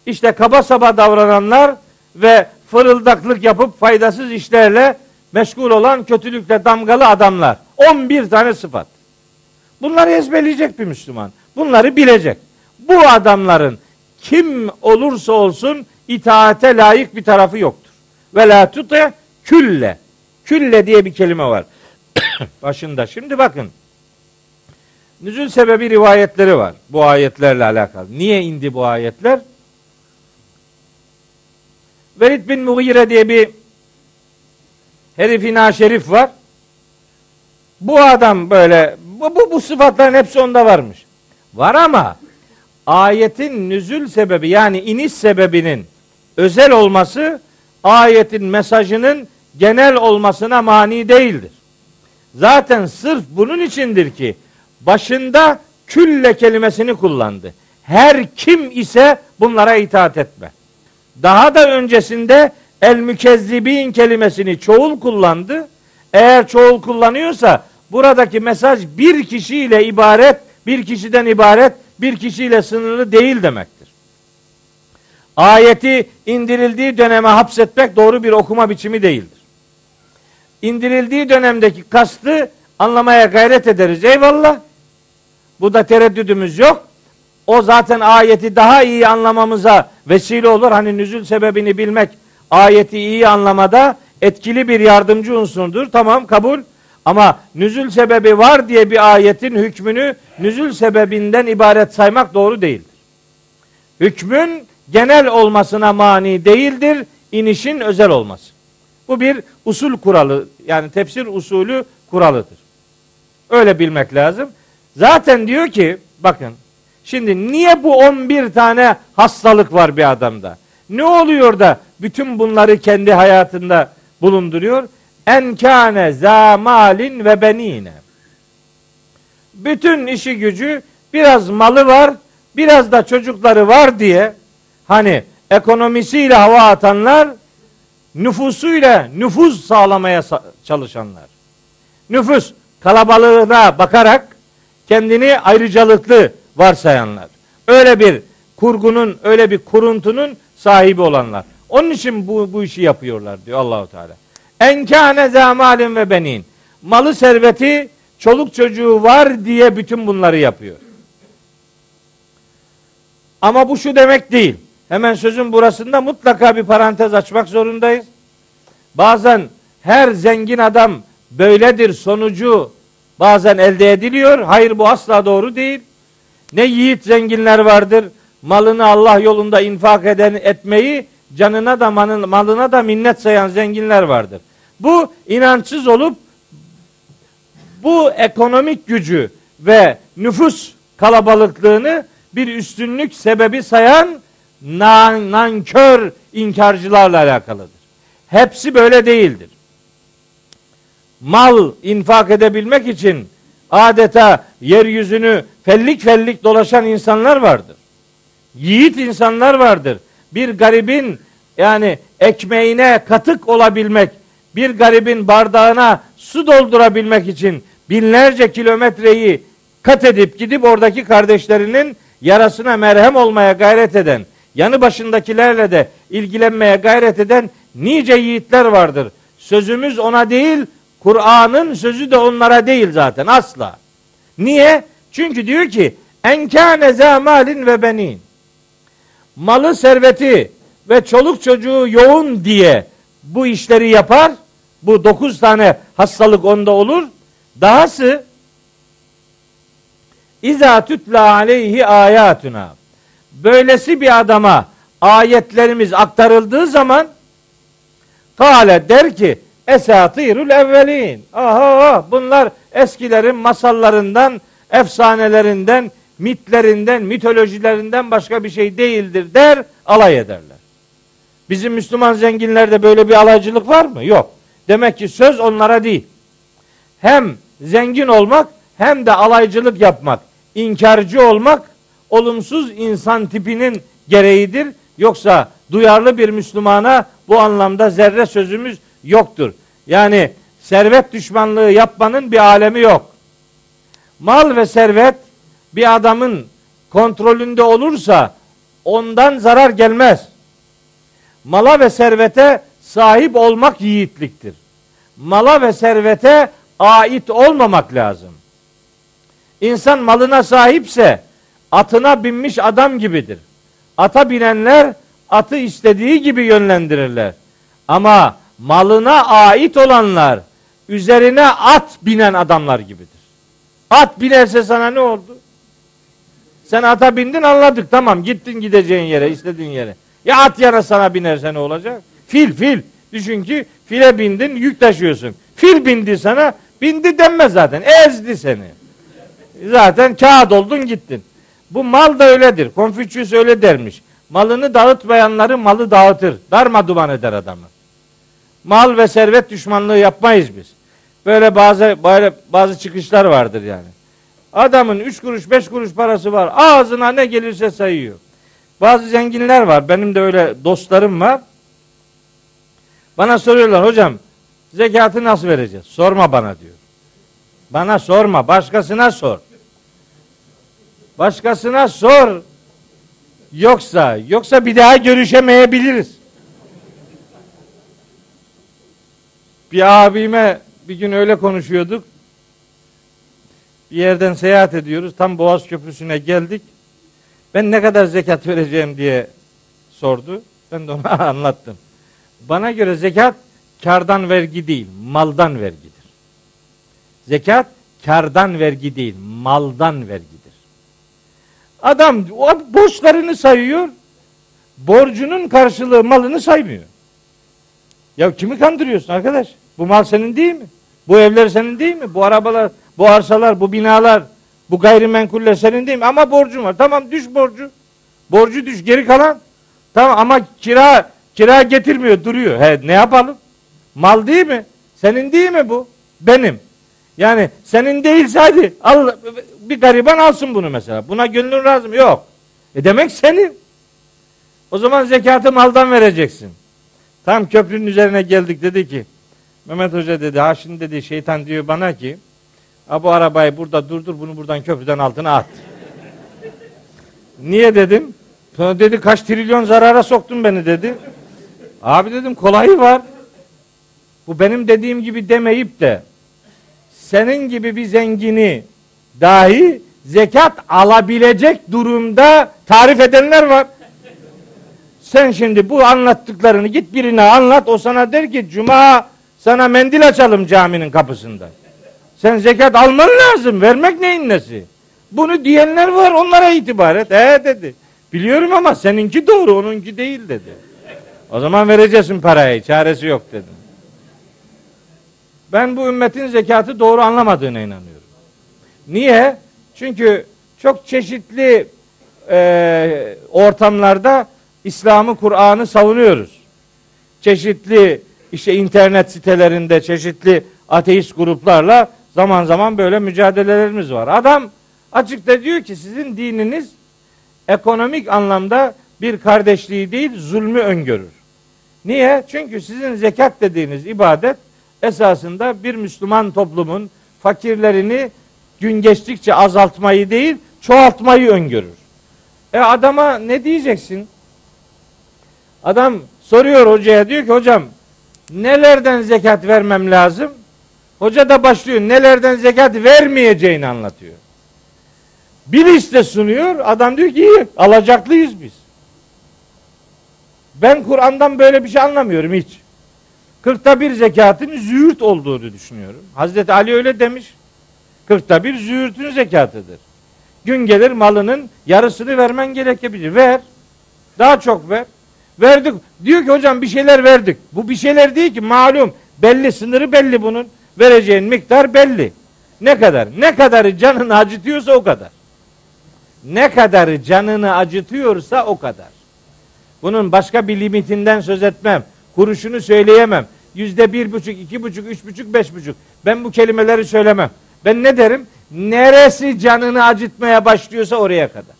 Speaker 1: işte kaba saba davrananlar ve fırıldaklık yapıp faydasız işlerle meşgul olan kötülükle damgalı adamlar. 11 tane sıfat. Bunları ezberleyecek bir Müslüman. Bunları bilecek. Bu adamların kim olursa olsun itaate layık bir tarafı yoktur. Ve la tuti külle. Külle diye bir kelime var. Başında. Şimdi bakın. Nüzül sebebi rivayetleri var bu ayetlerle alakalı. Niye indi bu ayetler? Velid bin Mughire diye bir herifi şerif var. Bu adam böyle bu, bu, bu sıfatların hepsi onda varmış. Var ama ayetin nüzül sebebi yani iniş sebebinin özel olması ayetin mesajının genel olmasına mani değildir. Zaten sırf bunun içindir ki başında külle kelimesini kullandı. Her kim ise bunlara itaat etme. Daha da öncesinde el mükezzibin kelimesini çoğul kullandı. Eğer çoğul kullanıyorsa buradaki mesaj bir kişiyle ibaret, bir kişiden ibaret, bir kişiyle sınırlı değil demektir. Ayeti indirildiği döneme hapsetmek doğru bir okuma biçimi değildir. İndirildiği dönemdeki kastı anlamaya gayret ederiz. Eyvallah. Bu da tereddüdümüz yok. O zaten ayeti daha iyi anlamamıza vesile olur. Hani nüzül sebebini bilmek ayeti iyi anlamada etkili bir yardımcı unsurdur. Tamam kabul. Ama nüzül sebebi var diye bir ayetin hükmünü nüzül sebebinden ibaret saymak doğru değildir. Hükmün genel olmasına mani değildir, inişin özel olması. Bu bir usul kuralı yani tefsir usulü kuralıdır. Öyle bilmek lazım. Zaten diyor ki bakın şimdi niye bu 11 tane hastalık var bir adamda? Ne oluyor da bütün bunları kendi hayatında bulunduruyor? Enkâne zamalin ve benine. Bütün işi gücü biraz malı var, biraz da çocukları var diye hani ekonomisiyle hava atanlar nüfusuyla nüfuz sağlamaya çalışanlar. Nüfus kalabalığına bakarak kendini ayrıcalıklı varsayanlar. Öyle bir kurgunun, öyle bir kuruntunun sahibi olanlar. Onun için bu, bu işi yapıyorlar diyor Allahu Teala. Enkâne zamalin ve benin. Malı serveti, çoluk çocuğu var diye bütün bunları yapıyor. Ama bu şu demek değil. Hemen sözün burasında mutlaka bir parantez açmak zorundayız. Bazen her zengin adam böyledir sonucu bazen elde ediliyor. Hayır bu asla doğru değil. Ne yiğit zenginler vardır. Malını Allah yolunda infak eden etmeyi canına da malına da minnet sayan zenginler vardır. Bu inançsız olup bu ekonomik gücü ve nüfus kalabalıklığını bir üstünlük sebebi sayan nan, nankör inkarcılarla alakalıdır. Hepsi böyle değildir. Mal infak edebilmek için adeta yeryüzünü fellik fellik dolaşan insanlar vardır. Yiğit insanlar vardır. Bir garibin yani ekmeğine katık olabilmek, bir garibin bardağına su doldurabilmek için binlerce kilometreyi kat edip gidip oradaki kardeşlerinin yarasına merhem olmaya gayret eden, yanı başındakilerle de ilgilenmeye gayret eden nice yiğitler vardır. Sözümüz ona değil, Kur'an'ın sözü de onlara değil zaten asla. Niye? Çünkü diyor ki enkâne zamalin ve benin. Malı serveti ve çoluk çocuğu yoğun diye bu işleri yapar. Bu dokuz tane hastalık onda olur. Dahası İza tutla aleyhi ayatuna. Böylesi bir adama ayetlerimiz aktarıldığı zaman Kale der ki esatirul evvelin. Aha bunlar eskilerin masallarından, efsanelerinden, mitlerinden, mitolojilerinden başka bir şey değildir der, alay ederler. Bizim Müslüman zenginlerde böyle bir alaycılık var mı? Yok. Demek ki söz onlara değil. Hem zengin olmak hem de alaycılık yapmak, inkarcı olmak olumsuz insan tipinin gereğidir. Yoksa duyarlı bir Müslümana bu anlamda zerre sözümüz yoktur. Yani servet düşmanlığı yapmanın bir alemi yok. Mal ve servet bir adamın kontrolünde olursa ondan zarar gelmez. Mala ve servete sahip olmak yiğitliktir. Mala ve servete ait olmamak lazım. İnsan malına sahipse atına binmiş adam gibidir. Ata binenler atı istediği gibi yönlendirirler. Ama malına ait olanlar üzerine at binen adamlar gibidir. At binerse sana ne oldu? Sen ata bindin anladık tamam gittin gideceğin yere istediğin yere. Ya at yana sana binerse ne olacak? Fil fil. Düşün ki file bindin yük taşıyorsun. Fil bindi sana bindi denmez zaten ezdi seni. Zaten kağıt oldun gittin. Bu mal da öyledir. Konfüçyüs öyle dermiş. Malını dağıtmayanları malı dağıtır. Darma duman eder adamı. Mal ve servet düşmanlığı yapmayız biz. Böyle bazı böyle bazı çıkışlar vardır yani. Adamın üç kuruş beş kuruş parası var. Ağzına ne gelirse sayıyor. Bazı zenginler var. Benim de öyle dostlarım var. Bana soruyorlar hocam zekatı nasıl vereceğiz? Sorma bana diyor. Bana sorma, başkasına sor. Başkasına sor. Yoksa, yoksa bir daha görüşemeyebiliriz. Bir abime bir gün öyle konuşuyorduk. Bir yerden seyahat ediyoruz. Tam Boğaz Köprüsü'ne geldik. Ben ne kadar zekat vereceğim diye sordu. Ben de ona anlattım. Bana göre zekat kardan vergi değil, maldan vergidir. Zekat kardan vergi değil, maldan vergidir. Adam borçlarını sayıyor. Borcunun karşılığı malını saymıyor. Ya kimi kandırıyorsun arkadaş? Bu mal senin değil mi? Bu evler senin değil mi? Bu arabalar, bu arsalar, bu binalar, bu gayrimenkuller senin değil mi? Ama borcun var. Tamam düş borcu. Borcu düş geri kalan. Tamam ama kira kira getirmiyor duruyor. He, ne yapalım? Mal değil mi? Senin değil mi bu? Benim. Yani senin değilse hadi al bir gariban alsın bunu mesela. Buna gönlün razı mı? Yok. E demek senin. O zaman zekatı maldan vereceksin. Tam köprünün üzerine geldik dedi ki Mehmet Hoca dedi ha şimdi dedi şeytan diyor bana ki ha bu arabayı burada durdur bunu buradan köprüden altına at. Niye dedim? Sonra dedi kaç trilyon zarara soktun beni dedi. Abi dedim kolayı var. Bu benim dediğim gibi demeyip de senin gibi bir zengini dahi zekat alabilecek durumda tarif edenler var. Sen şimdi bu anlattıklarını git birine anlat. O sana der ki cuma sana mendil açalım caminin kapısında. Sen zekat alman lazım. Vermek neyin nesi? Bunu diyenler var. Onlara itibar et. He dedi. Biliyorum ama seninki doğru. Onunki değil dedi. O zaman vereceksin parayı. Çaresi yok dedim. Ben bu ümmetin zekatı doğru anlamadığına inanıyorum. Niye? Çünkü çok çeşitli e, ortamlarda İslam'ı, Kur'an'ı savunuyoruz. Çeşitli işte internet sitelerinde çeşitli ateist gruplarla zaman zaman böyle mücadelelerimiz var. Adam açıkta diyor ki sizin dininiz ekonomik anlamda bir kardeşliği değil zulmü öngörür. Niye? Çünkü sizin zekat dediğiniz ibadet esasında bir Müslüman toplumun fakirlerini gün geçtikçe azaltmayı değil çoğaltmayı öngörür. E adama ne diyeceksin? Adam soruyor hocaya diyor ki hocam nelerden zekat vermem lazım? Hoca da başlıyor nelerden zekat vermeyeceğini anlatıyor. Bir liste sunuyor. Adam diyor ki iyi alacaklıyız biz. Ben Kur'an'dan böyle bir şey anlamıyorum hiç. Kırkta bir zekatın züğürt olduğunu düşünüyorum. Hazreti Ali öyle demiş. Kırkta bir züğürtün zekatıdır. Gün gelir malının yarısını vermen gerekebilir. Ver. Daha çok ver. Verdik. Diyor ki hocam bir şeyler verdik. Bu bir şeyler değil ki malum. Belli sınırı belli bunun. Vereceğin miktar belli. Ne kadar? Ne kadarı canını acıtıyorsa o kadar. Ne kadarı canını acıtıyorsa o kadar. Bunun başka bir limitinden söz etmem. Kuruşunu söyleyemem. Yüzde bir buçuk, iki buçuk, üç buçuk, beş buçuk. Ben bu kelimeleri söylemem. Ben ne derim? Neresi canını acıtmaya başlıyorsa oraya kadar.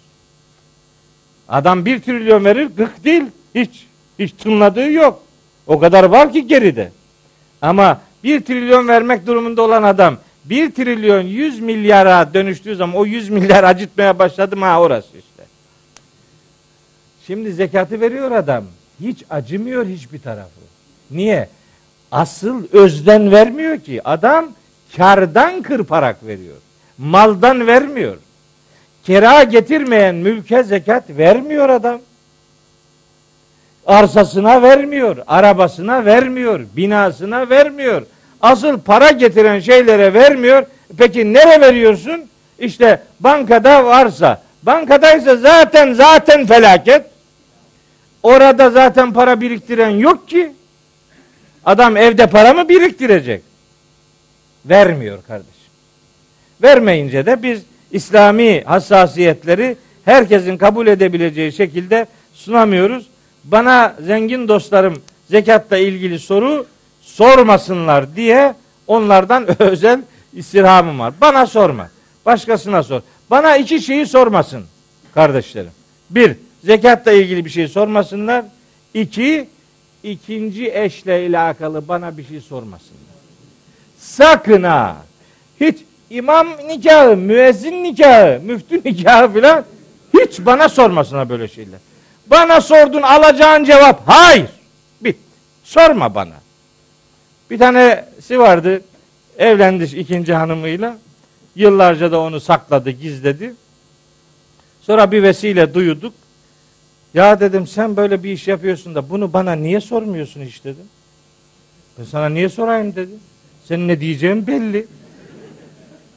Speaker 1: Adam bir trilyon verir, gık değil. Hiç. Hiç tınladığı yok. O kadar var ki geride. Ama bir trilyon vermek durumunda olan adam bir trilyon yüz milyara dönüştüğü zaman o yüz milyar acıtmaya başladı mı ha orası işte. Şimdi zekatı veriyor adam. Hiç acımıyor hiçbir tarafı. Niye? Asıl özden vermiyor ki. Adam kardan kırparak veriyor. Maldan vermiyor. Kira getirmeyen mülke zekat vermiyor adam. Arsasına vermiyor, arabasına vermiyor, binasına vermiyor. Asıl para getiren şeylere vermiyor. Peki nereye veriyorsun? İşte bankada varsa, bankadaysa zaten zaten felaket. Orada zaten para biriktiren yok ki. Adam evde para mı biriktirecek? Vermiyor kardeşim. Vermeyince de biz İslami hassasiyetleri herkesin kabul edebileceği şekilde sunamıyoruz. Bana zengin dostlarım zekatla ilgili soru sormasınlar diye onlardan özel istirhamım var. Bana sorma. Başkasına sor. Bana iki şeyi sormasın kardeşlerim. Bir, zekatla ilgili bir şey sormasınlar. İki, ikinci eşle alakalı bana bir şey sormasınlar. Sakın ha. Hiç imam nikahı, müezzin nikahı, müftü nikahı filan hiç bana sormasına böyle şeyler. Bana sordun alacağın cevap hayır. Bit. Sorma bana. Bir tanesi vardı. Evlendi ikinci hanımıyla. Yıllarca da onu sakladı, gizledi. Sonra bir vesile duyuduk. Ya dedim sen böyle bir iş yapıyorsun da bunu bana niye sormuyorsun hiç dedim. Ben sana niye sorayım dedim. Senin ne diyeceğin belli.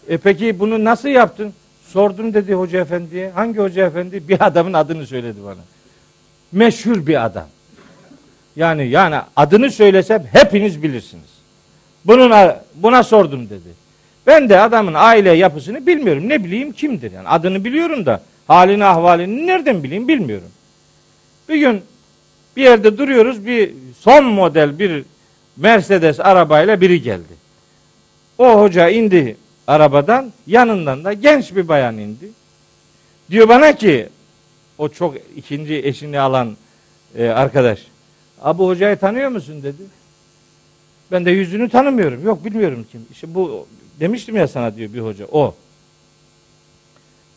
Speaker 1: E peki bunu nasıl yaptın? Sordum dedi hoca efendiye. Hangi hoca efendi? Bir adamın adını söyledi bana. Meşhur bir adam. Yani yani adını söylesem hepiniz bilirsiniz. Bunun buna sordum dedi. Ben de adamın aile yapısını bilmiyorum. Ne bileyim kimdir yani. Adını biliyorum da halini ahvalini nereden bileyim bilmiyorum. Bir gün bir yerde duruyoruz. Bir son model bir Mercedes arabayla biri geldi. O hoca indi arabadan. Yanından da genç bir bayan indi. Diyor bana ki o çok ikinci eşini alan e, arkadaş. Abu hocayı tanıyor musun dedi. Ben de yüzünü tanımıyorum. Yok bilmiyorum kim. İşte bu demiştim ya sana diyor bir hoca. O.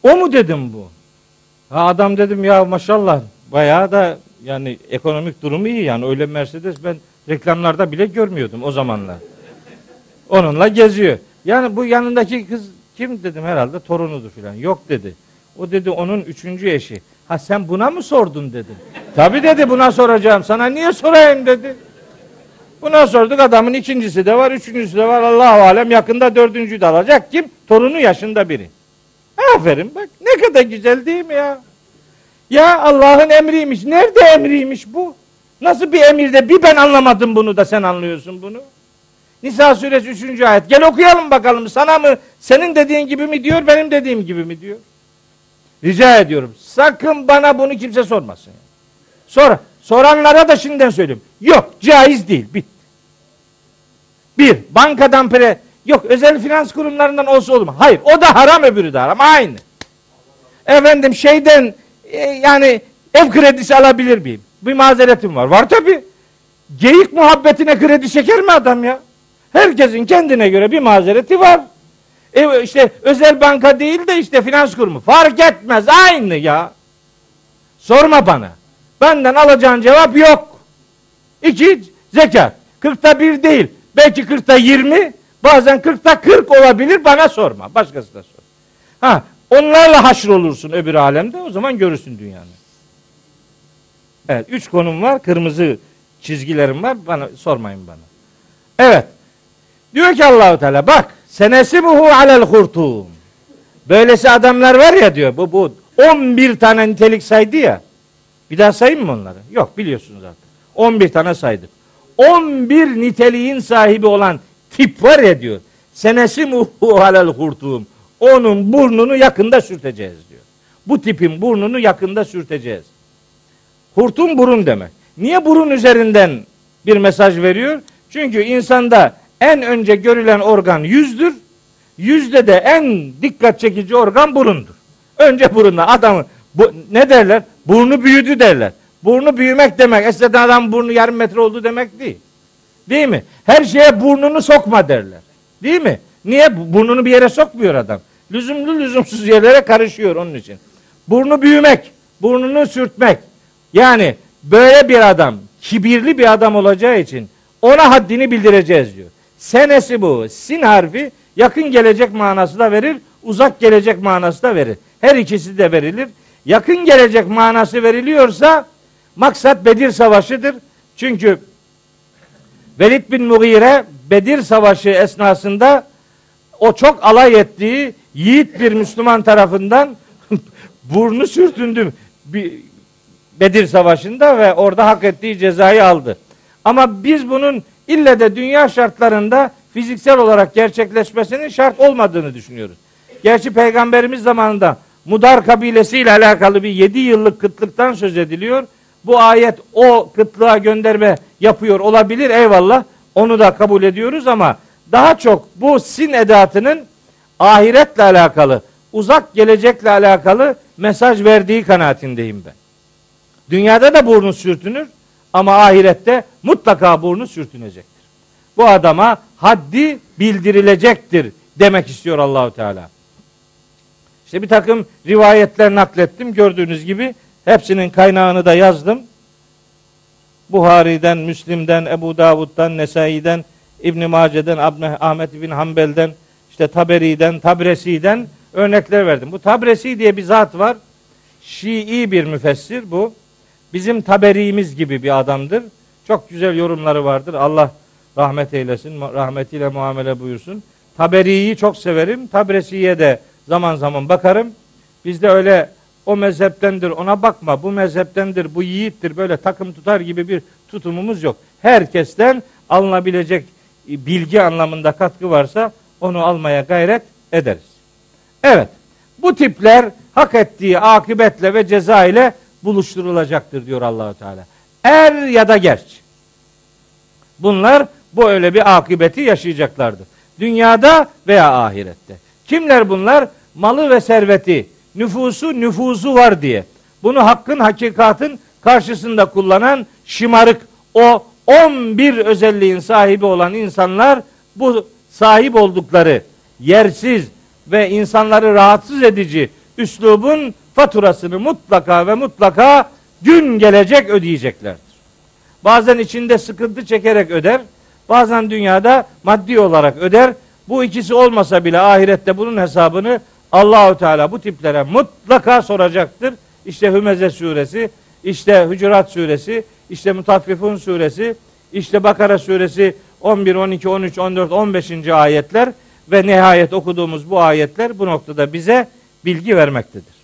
Speaker 1: O mu dedim bu? Ha adam dedim ya maşallah bayağı da yani ekonomik durumu iyi yani öyle Mercedes ben reklamlarda bile görmüyordum o zamanlar. Onunla geziyor. Yani bu yanındaki kız kim dedim herhalde torunudur filan. Yok dedi. O dedi onun üçüncü eşi. Ha sen buna mı sordun dedim. Tabi dedi buna soracağım. Sana niye sorayım dedi. Buna sorduk adamın ikincisi de var, üçüncüsü de var. Allah alem yakında dördüncüyü de alacak. Kim? Torunu yaşında biri. Aferin bak ne kadar güzel değil mi ya? Ya Allah'ın emriymiş. Nerede emriymiş bu? Nasıl bir emirde bir ben anlamadım bunu da sen anlıyorsun bunu. Nisa suresi 3. ayet. Gel okuyalım bakalım sana mı senin dediğin gibi mi diyor benim dediğim gibi mi diyor. Rica ediyorum. Sakın bana bunu kimse sormasın. Sonra soranlara da şimdiden söyleyeyim. Yok caiz değil. Bit. Bir, bankadan pre yok özel finans kurumlarından olsa mu? Hayır, o da haram öbürü de haram. Aynı. Efendim şeyden e, yani ev kredisi alabilir miyim? Bir mazeretim var. Var tabi. Geyik muhabbetine kredi çeker mi adam ya? Herkesin kendine göre bir mazereti var. E işte özel banka değil de işte finans kurumu. Fark etmez aynı ya. Sorma bana. Benden alacağın cevap yok. İki, zekat. Kırkta bir değil. Belki kırkta yirmi. Bazen kırkta kırk olabilir. Bana sorma. Başkası da sor. Ha, onlarla haşr olursun öbür alemde. O zaman görürsün dünyanı. Evet. Üç konum var. Kırmızı çizgilerim var. Bana sormayın bana. Evet. Diyor ki Allahu Teala bak senesi buhu alel hurtum. Böylesi adamlar var ya diyor. Bu bu 11 tane nitelik saydı ya. Bir daha sayayım mı onları? Yok biliyorsunuz zaten. 11 tane saydık. 11 niteliğin sahibi olan tip var ya diyor. Senesi muhu alel hurtum. Onun burnunu yakında sürteceğiz diyor. Bu tipin burnunu yakında sürteceğiz. Hurtum burun demek. Niye burun üzerinden bir mesaj veriyor? Çünkü insanda en önce görülen organ yüzdür. Yüzde de en dikkat çekici organ burundur. Önce burunla adamı bu, ne derler? Burnu büyüdü derler. Burnu büyümek demek eskiden adam burnu yarım metre oldu demek değil. Değil mi? Her şeye burnunu sokma derler. Değil mi? Niye? Burnunu bir yere sokmuyor adam. Lüzumlu lüzumsuz yerlere karışıyor onun için. Burnu büyümek, burnunu sürtmek. Yani böyle bir adam, kibirli bir adam olacağı için ona haddini bildireceğiz diyor. Senesi bu. Sin harfi yakın gelecek manası da verir, uzak gelecek manası da verir. Her ikisi de verilir. Yakın gelecek manası veriliyorsa maksat Bedir Savaşı'dır. Çünkü Velid bin Mughire Bedir Savaşı esnasında o çok alay ettiği yiğit bir Müslüman tarafından burnu sürtündü Bedir Savaşı'nda ve orada hak ettiği cezayı aldı. Ama biz bunun ille de dünya şartlarında fiziksel olarak gerçekleşmesinin şart olmadığını düşünüyoruz. Gerçi peygamberimiz zamanında Mudar kabilesiyle alakalı bir yedi yıllık kıtlıktan söz ediliyor. Bu ayet o kıtlığa gönderme yapıyor olabilir eyvallah. Onu da kabul ediyoruz ama daha çok bu sin edatının ahiretle alakalı, uzak gelecekle alakalı mesaj verdiği kanaatindeyim ben. Dünyada da burnu sürtünür ama ahirette mutlaka burnu sürtünecektir. Bu adama haddi bildirilecektir demek istiyor Allahu Teala. İşte bir takım rivayetler naklettim. Gördüğünüz gibi hepsinin kaynağını da yazdım. Buhari'den, Müslim'den, Ebu Davud'dan, Nesai'den, İbn Mace'den, Ahmet bin Hanbel'den, işte Taberi'den, Tabresi'den örnekler verdim. Bu Tabresi diye bir zat var. Şii bir müfessir bu. Bizim Taberi'miz gibi bir adamdır. Çok güzel yorumları vardır. Allah rahmet eylesin, rahmetiyle muamele buyursun. Taberi'yi çok severim. Tabresi'ye de zaman zaman bakarım. Bizde öyle o mezheptendir ona bakma bu mezheptendir bu yiğittir böyle takım tutar gibi bir tutumumuz yok. Herkesten alınabilecek bilgi anlamında katkı varsa onu almaya gayret ederiz. Evet bu tipler hak ettiği akıbetle ve ceza ile buluşturulacaktır diyor Allahu Teala. Er ya da geç. Bunlar bu öyle bir akıbeti yaşayacaklardır. Dünyada veya ahirette. Kimler bunlar? Malı ve serveti, nüfusu nüfusu var diye. Bunu hakkın hakikatın karşısında kullanan şımarık o 11 özelliğin sahibi olan insanlar bu sahip oldukları yersiz ve insanları rahatsız edici üslubun faturasını mutlaka ve mutlaka gün gelecek ödeyeceklerdir. Bazen içinde sıkıntı çekerek öder, bazen dünyada maddi olarak öder. Bu ikisi olmasa bile ahirette bunun hesabını Allahu Teala bu tiplere mutlaka soracaktır. İşte Hümeze suresi, işte Hucurat suresi, işte Mutaffifun suresi, işte Bakara suresi 11, 12, 13, 14, 15. ayetler ve nihayet okuduğumuz bu ayetler bu noktada bize bilgi vermektedir.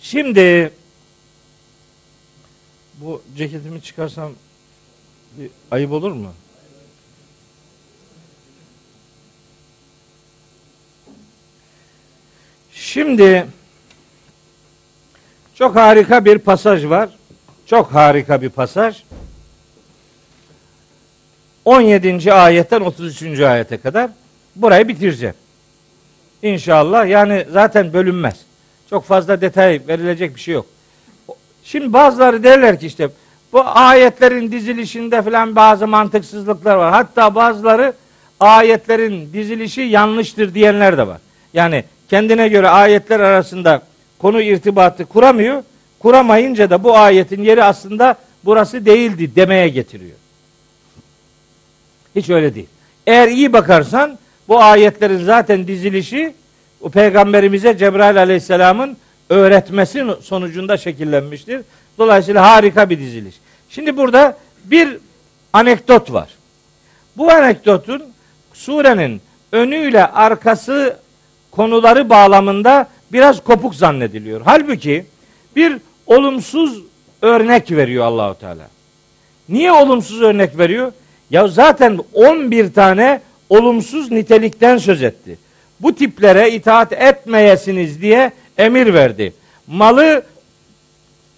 Speaker 1: Şimdi bu ceketimi çıkarsam ayıp olur mu? Şimdi çok harika bir pasaj var. Çok harika bir pasaj. 17. ayetten 33. ayete kadar burayı bitireceğim. İnşallah yani zaten bölünmez. Çok fazla detay verilecek bir şey yok. Şimdi bazıları derler ki işte bu ayetlerin dizilişinde falan bazı mantıksızlıklar var. Hatta bazıları ayetlerin dizilişi yanlıştır diyenler de var. Yani kendine göre ayetler arasında konu irtibatı kuramıyor. Kuramayınca da bu ayetin yeri aslında burası değildi demeye getiriyor. Hiç öyle değil. Eğer iyi bakarsan bu ayetlerin zaten dizilişi o peygamberimize Cebrail aleyhisselamın öğretmesi sonucunda şekillenmiştir. Dolayısıyla harika bir diziliş. Şimdi burada bir anekdot var. Bu anekdotun surenin önüyle arkası konuları bağlamında biraz kopuk zannediliyor. Halbuki bir olumsuz örnek veriyor Allahu Teala. Niye olumsuz örnek veriyor? Ya zaten 11 tane olumsuz nitelikten söz etti. Bu tiplere itaat etmeyesiniz diye emir verdi. Malı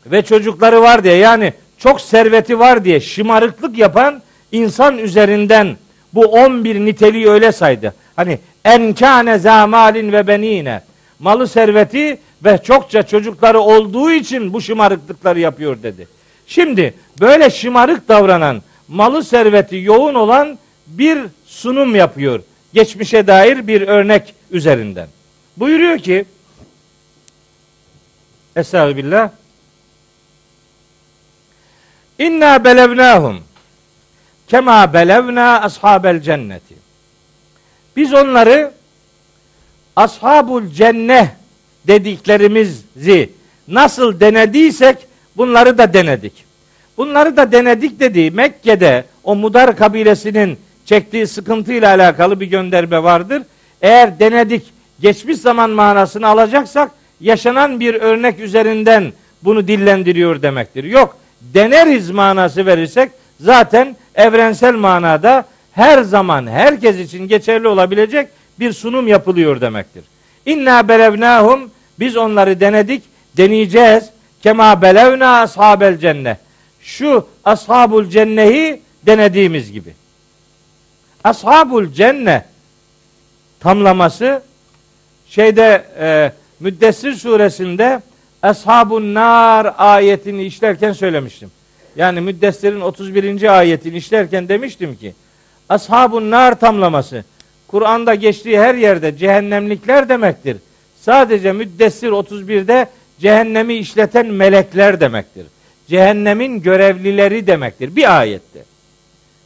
Speaker 1: ve çocukları var diye yani çok serveti var diye şımarıklık yapan insan üzerinden bu 11 niteliği öyle saydı. Hani enkâne zamalin ve benine malı serveti ve çokça çocukları olduğu için bu şımarıklıkları yapıyor dedi. Şimdi böyle şımarık davranan malı serveti yoğun olan bir sunum yapıyor. Geçmişe dair bir örnek üzerinden. Buyuruyor ki Estağfirullah İnna belevnahum kema belevna ashabel cenneti. Biz onları ashabul cenneh dediklerimizi nasıl denediysek bunları da denedik. Bunları da denedik dediği Mekke'de o Mudar kabilesinin çektiği sıkıntıyla alakalı bir gönderme vardır. Eğer denedik geçmiş zaman manasını alacaksak yaşanan bir örnek üzerinden bunu dillendiriyor demektir. Yok deneriz manası verirsek zaten evrensel manada her zaman herkes için geçerli olabilecek bir sunum yapılıyor demektir. İnna belevnahum biz onları denedik, deneyeceğiz. Kema belevna ashabel cennet. Şu ashabul cennehi denediğimiz gibi. Ashabul cennet tamlaması şeyde e, Müddessir suresinde Ashabun nar ayetini işlerken söylemiştim. Yani Müddessir'in 31. ayetini işlerken demiştim ki Ashabun nar tamlaması Kur'an'da geçtiği her yerde cehennemlikler demektir. Sadece Müddessir 31'de cehennemi işleten melekler demektir. Cehennemin görevlileri demektir. Bir ayette.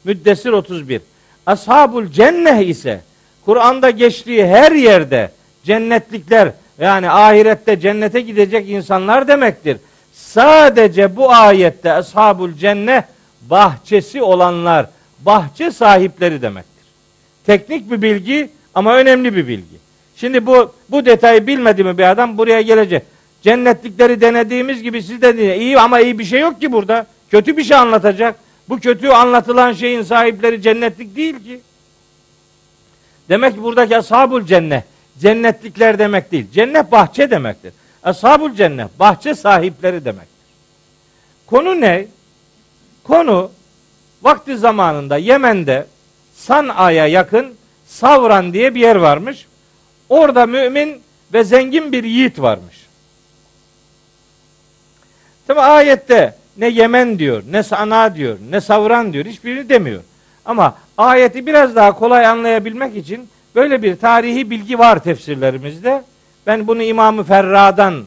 Speaker 1: Müddessir 31. Ashabul cenneh ise Kur'an'da geçtiği her yerde cennetlikler yani ahirette cennete gidecek insanlar demektir. Sadece bu ayette ashabul cennet bahçesi olanlar, bahçe sahipleri demektir. Teknik bir bilgi ama önemli bir bilgi. Şimdi bu bu detayı bilmedi mi bir adam buraya gelecek. Cennetlikleri denediğimiz gibi siz de dinle. İyi ama iyi bir şey yok ki burada. Kötü bir şey anlatacak. Bu kötü anlatılan şeyin sahipleri cennetlik değil ki. Demek ki buradaki ashabul cennet cennetlikler demek değil. Cennet bahçe demektir. Ashabul cennet bahçe sahipleri demektir. Konu ne? Konu vakti zamanında Yemen'de San'a'ya yakın Savran diye bir yer varmış. Orada mümin ve zengin bir yiğit varmış. Tabi ayette ne Yemen diyor, ne Sana diyor, ne Savran diyor. Hiçbirini demiyor. Ama ayeti biraz daha kolay anlayabilmek için böyle bir tarihi bilgi var tefsirlerimizde. Ben bunu İmam-ı Ferra'dan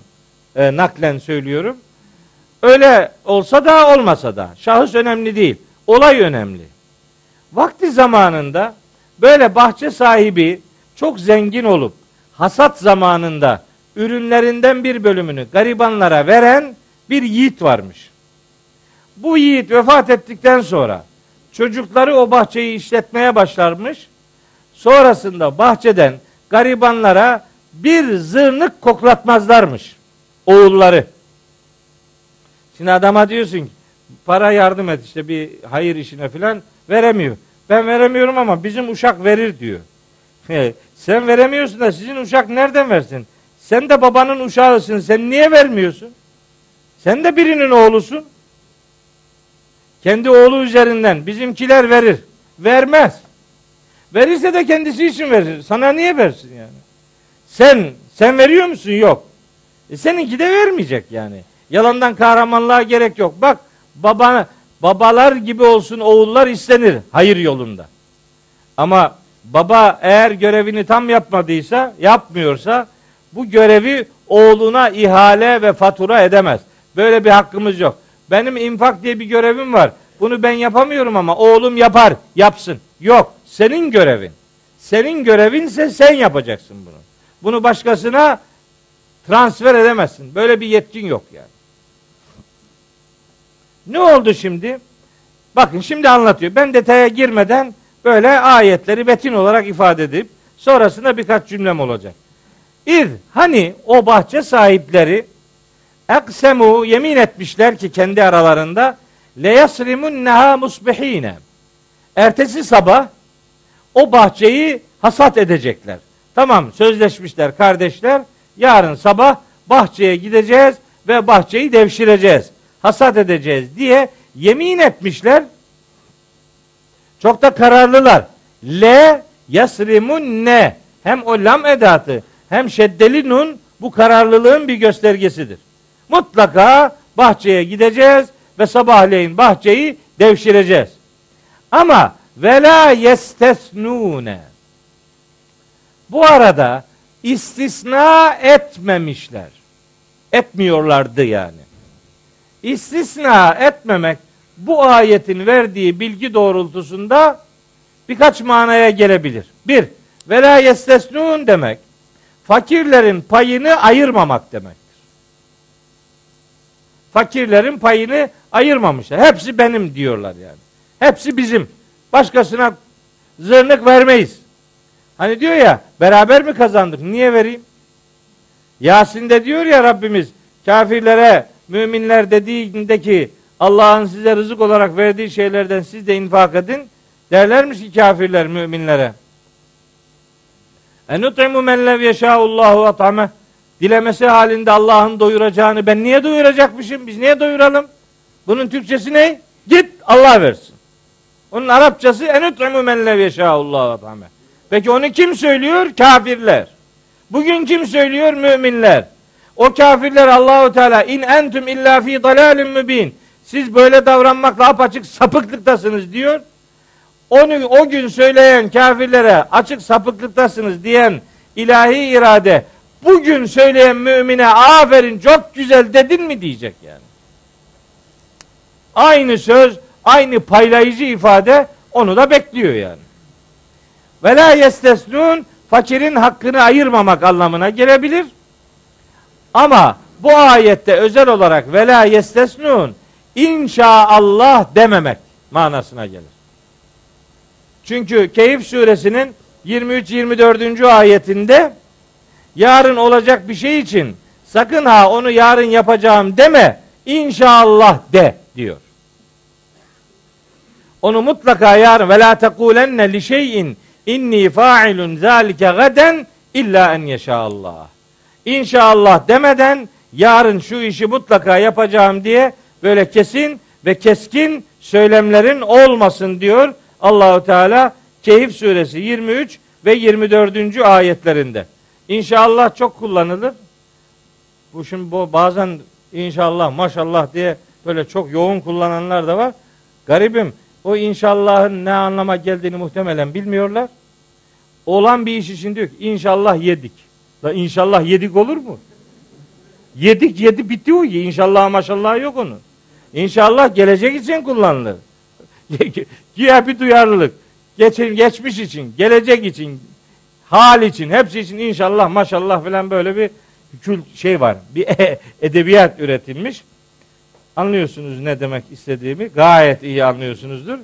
Speaker 1: e, naklen söylüyorum. Öyle olsa da olmasa da şahıs önemli değil. Olay önemli. Vakti zamanında böyle bahçe sahibi çok zengin olup hasat zamanında ürünlerinden bir bölümünü garibanlara veren bir yiğit varmış. Bu yiğit vefat ettikten sonra çocukları o bahçeyi işletmeye başlarmış. Sonrasında bahçeden garibanlara bir zırnık koklatmazlarmış oğulları. Şimdi adama diyorsun ki para yardım et işte bir hayır işine filan veremiyor. Ben veremiyorum ama bizim uşak verir diyor. Sen veremiyorsun da sizin uşak nereden versin? Sen de babanın uşağısın. Sen niye vermiyorsun? Sen de birinin oğlusun. Kendi oğlu üzerinden bizimkiler verir. Vermez. Verirse de kendisi için verir. Sana niye versin yani? Sen sen veriyor musun? Yok. E seninki de vermeyecek yani. Yalandan kahramanlığa gerek yok. Bak baba babalar gibi olsun oğullar istenir hayır yolunda. Ama baba eğer görevini tam yapmadıysa, yapmıyorsa bu görevi oğluna ihale ve fatura edemez. Böyle bir hakkımız yok. Benim infak diye bir görevim var. Bunu ben yapamıyorum ama oğlum yapar, yapsın. Yok, senin görevin. Senin görevinse sen yapacaksın bunu. Bunu başkasına transfer edemezsin. Böyle bir yetkin yok yani. Ne oldu şimdi? Bakın şimdi anlatıyor. Ben detaya girmeden böyle ayetleri betin olarak ifade edip sonrasında birkaç cümlem olacak. İz hani o bahçe sahipleri eksemu yemin etmişler ki kendi aralarında le yasrimunneha musbihine. Ertesi sabah o bahçeyi hasat edecekler. Tamam sözleşmişler kardeşler. Yarın sabah bahçeye gideceğiz ve bahçeyi devşireceğiz. Hasat edeceğiz diye yemin etmişler. Çok da kararlılar. Le yasrimun ne? Hem o lam edatı hem şeddeli nun bu kararlılığın bir göstergesidir. Mutlaka bahçeye gideceğiz ve sabahleyin bahçeyi devşireceğiz. Ama vela yestesnune. Bu arada istisna etmemişler. Etmiyorlardı yani. İstisna etmemek bu ayetin verdiği bilgi doğrultusunda birkaç manaya gelebilir. Bir, vela yestesnun demek fakirlerin payını ayırmamak demektir. Fakirlerin payını ayırmamışlar. Hepsi benim diyorlar yani. Hepsi bizim. Başkasına zırnık vermeyiz. Hani diyor ya beraber mi kazandık? Niye vereyim? Yasin'de diyor ya Rabbimiz kafirlere müminler dediğinde ki Allah'ın size rızık olarak verdiği şeylerden siz de infak edin. Derlermiş ki kafirler müminlere. Enut'imu men lev yeşâullahu at'ame. Dilemesi halinde Allah'ın doyuracağını ben niye doyuracakmışım? Biz niye doyuralım? Bunun Türkçesi ne? Git Allah versin. Onun Arapçası enut'imu men lev yeşâullahu at'ame. Peki onu kim söylüyor? Kafirler. Bugün kim söylüyor? Müminler. O kafirler Allahu Teala in entum illa fi dalalin mübin. Siz böyle davranmakla apaçık sapıklıktasınız diyor. Onu o gün söyleyen kafirlere açık sapıklıktasınız diyen ilahi irade bugün söyleyen mümine aferin çok güzel dedin mi diyecek yani. Aynı söz, aynı paylayıcı ifade onu da bekliyor yani. Ve la yestesnun fakirin hakkını ayırmamak anlamına gelebilir. Ama bu ayette özel olarak ve la yestesnun inşaallah dememek manasına gelir. Çünkü Keyif suresinin 23-24. ayetinde yarın olacak bir şey için sakın ha onu yarın yapacağım deme. İnşallah de diyor. Onu mutlaka yarın ve la tekulenne li şeyin inni fa'ilun zalike gaden illa en yeşaallah. İnşallah demeden yarın şu işi mutlaka yapacağım diye böyle kesin ve keskin söylemlerin olmasın diyor Allahu Teala Keyif suresi 23 ve 24. ayetlerinde. İnşallah çok kullanılır. Bu şimdi bu bazen inşallah maşallah diye böyle çok yoğun kullananlar da var. Garibim o inşallahın ne anlama geldiğini muhtemelen bilmiyorlar. Olan bir iş için diyor ki inşallah yedik. Da inşallah yedik olur mu? Yedik yedi bitti o. İnşallah maşallah yok onun. İnşallah gelecek için kullanılır. Güya bir duyarlılık. Geçin, geçmiş için, gelecek için, hal için, hepsi için inşallah maşallah falan böyle bir kült şey var. Bir edebiyat üretilmiş. Anlıyorsunuz ne demek istediğimi. Gayet iyi anlıyorsunuzdur.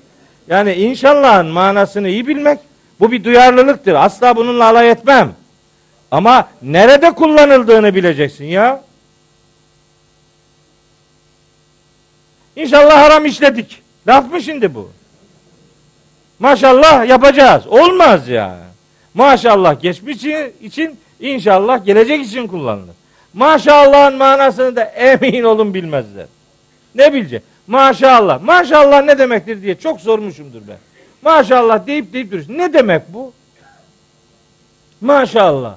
Speaker 1: Yani inşallahın manasını iyi bilmek bu bir duyarlılıktır. Asla bununla alay etmem. Ama nerede kullanıldığını bileceksin ya. İnşallah haram işledik. Laf mı şimdi bu? Maşallah yapacağız. Olmaz ya. Maşallah geçmiş için inşallah gelecek için kullanılır. Maşallahın manasını da emin olun bilmezler. Ne bilecek? Maşallah. Maşallah ne demektir diye çok sormuşumdur ben. Maşallah deyip deyip duruyorsun. Ne demek bu? Maşallah.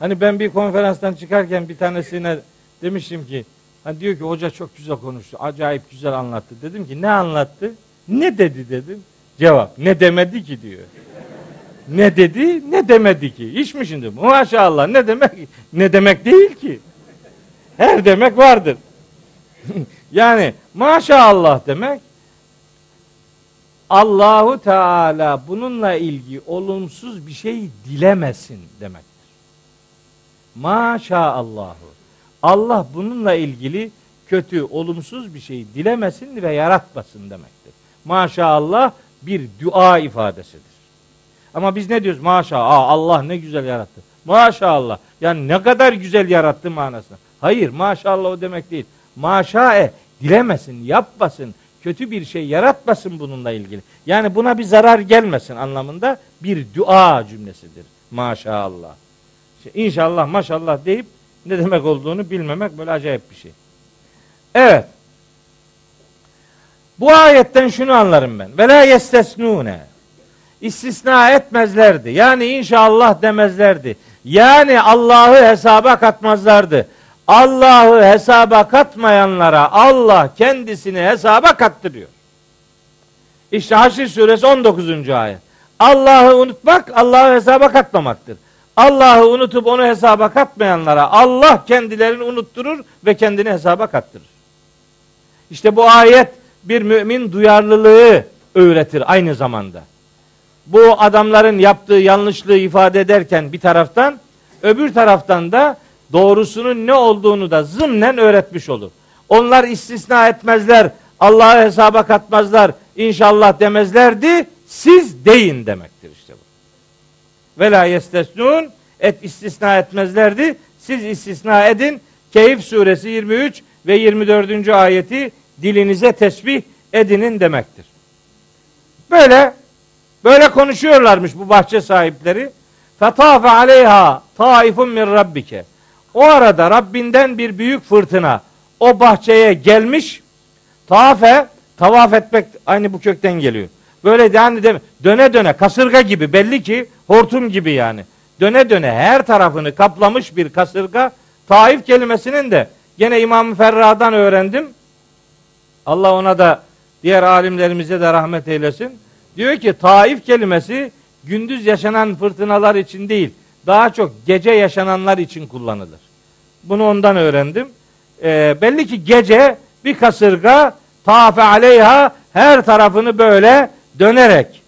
Speaker 1: Hani ben bir konferanstan çıkarken bir tanesine demiştim ki hani diyor ki hoca çok güzel konuştu. Acayip güzel anlattı. Dedim ki ne anlattı? Ne dedi dedim. Cevap ne demedi ki diyor. Ne dedi ne demedi ki. İş mi şimdi? Maşallah ne demek? Ne demek değil ki. Her demek vardır. yani maşallah demek Allahu Teala bununla ilgili olumsuz bir şey dilemesin demektir. Maşaallahu. Allah bununla ilgili kötü, olumsuz bir şey dilemesin ve yaratmasın demektir. Maşallah bir dua ifadesidir. Ama biz ne diyoruz? Maşallah Allah ne güzel yarattı. Maşallah. Yani ne kadar güzel yarattı manasına. Hayır maşallah o demek değil. Maşae dilemesin, yapmasın, kötü bir şey yaratmasın bununla ilgili. Yani buna bir zarar gelmesin anlamında bir dua cümlesidir. Maşallah. İşte inşallah maşallah deyip ne demek olduğunu bilmemek böyle acayip bir şey. Evet. Bu ayetten şunu anlarım ben. Ve la yestesnune. İstisna etmezlerdi. Yani inşallah demezlerdi. Yani Allah'ı hesaba katmazlardı. Allah'ı hesaba katmayanlara Allah kendisini hesaba kattırıyor. İşte Haşr suresi 19. ayet. Allah'ı unutmak Allah'ı hesaba katmamaktır. Allah'ı unutup onu hesaba katmayanlara Allah kendilerini unutturur ve kendini hesaba kattırır. İşte bu ayet bir mümin duyarlılığı öğretir aynı zamanda. Bu adamların yaptığı yanlışlığı ifade ederken bir taraftan öbür taraftan da doğrusunun ne olduğunu da zımnen öğretmiş olur. Onlar istisna etmezler, Allah'ı hesaba katmazlar, inşallah demezlerdi, siz deyin demektir işte bu. Ve la yestesnun et istisna etmezlerdi, siz istisna edin. Keyif suresi 23 ve 24. ayeti dilinize tesbih edinin demektir. Böyle böyle konuşuyorlarmış bu bahçe sahipleri. Fetafe aleyha taifun min rabbike. O arada Rabbinden bir büyük fırtına o bahçeye gelmiş. Tafe, tavaf etmek aynı bu kökten geliyor. Böyle yani de, döne döne kasırga gibi belli ki hortum gibi yani. Döne döne her tarafını kaplamış bir kasırga. Taif kelimesinin de gene İmam Ferra'dan öğrendim. Allah ona da diğer alimlerimize de rahmet eylesin. Diyor ki Taif kelimesi gündüz yaşanan fırtınalar için değil, daha çok gece yaşananlar için kullanılır. Bunu ondan öğrendim. E, belli ki gece bir kasırga tafe aleyha her tarafını böyle dönerek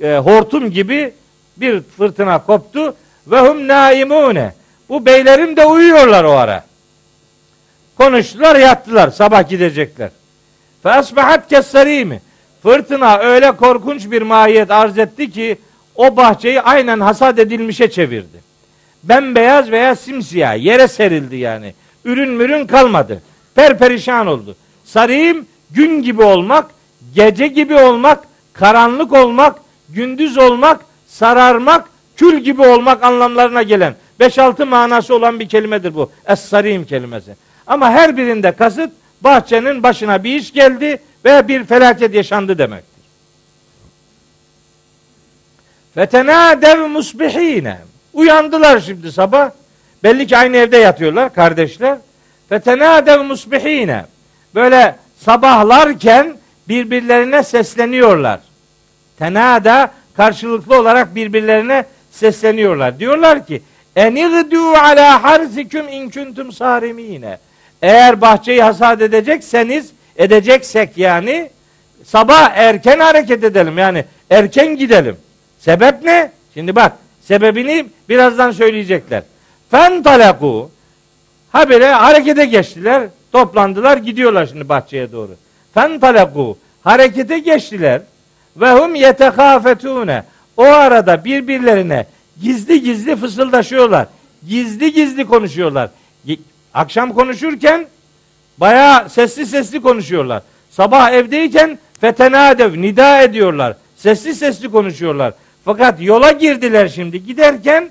Speaker 1: e, hortum gibi bir fırtına koptu ve hum naimune. Bu beylerim de uyuyorlar o ara. Konuştular yattılar sabah gidecekler. Fe asbahat kesserimi. Fırtına öyle korkunç bir mahiyet arz etti ki o bahçeyi aynen hasat edilmişe çevirdi. bembeyaz veya simsiyah yere serildi yani. Ürün mürün kalmadı. Perperişan oldu. Sarayım gün gibi olmak, gece gibi olmak, karanlık olmak, gündüz olmak, sararmak, kül gibi olmak anlamlarına gelen 5-6 manası olan bir kelimedir bu. Es-sarim kelimesi. Ama her birinde kasıt bahçenin başına bir iş geldi ve bir felaket yaşandı demektir. Fetenadev musbihine. Uyandılar şimdi sabah. Belli ki aynı evde yatıyorlar kardeşler. Fetenadev musbihine. Böyle sabahlarken birbirlerine sesleniyorlar. Tenada karşılıklı olarak birbirlerine sesleniyorlar. Diyorlar ki Enigdu ala harzikum in kuntum sarimine. Eğer bahçeyi hasat edecekseniz, edeceksek yani sabah erken hareket edelim. Yani erken gidelim. Sebep ne? Şimdi bak sebebini birazdan söyleyecekler. Fentalaku habire harekete geçtiler. Toplandılar gidiyorlar şimdi bahçeye doğru. Fentalaku harekete geçtiler. Ve hum yetekafetune. O arada birbirlerine gizli gizli fısıldaşıyorlar. Gizli gizli konuşuyorlar. Akşam konuşurken bayağı sesli sesli konuşuyorlar. Sabah evdeyken fetenadev nida ediyorlar. Sesli sesli konuşuyorlar. Fakat yola girdiler şimdi. Giderken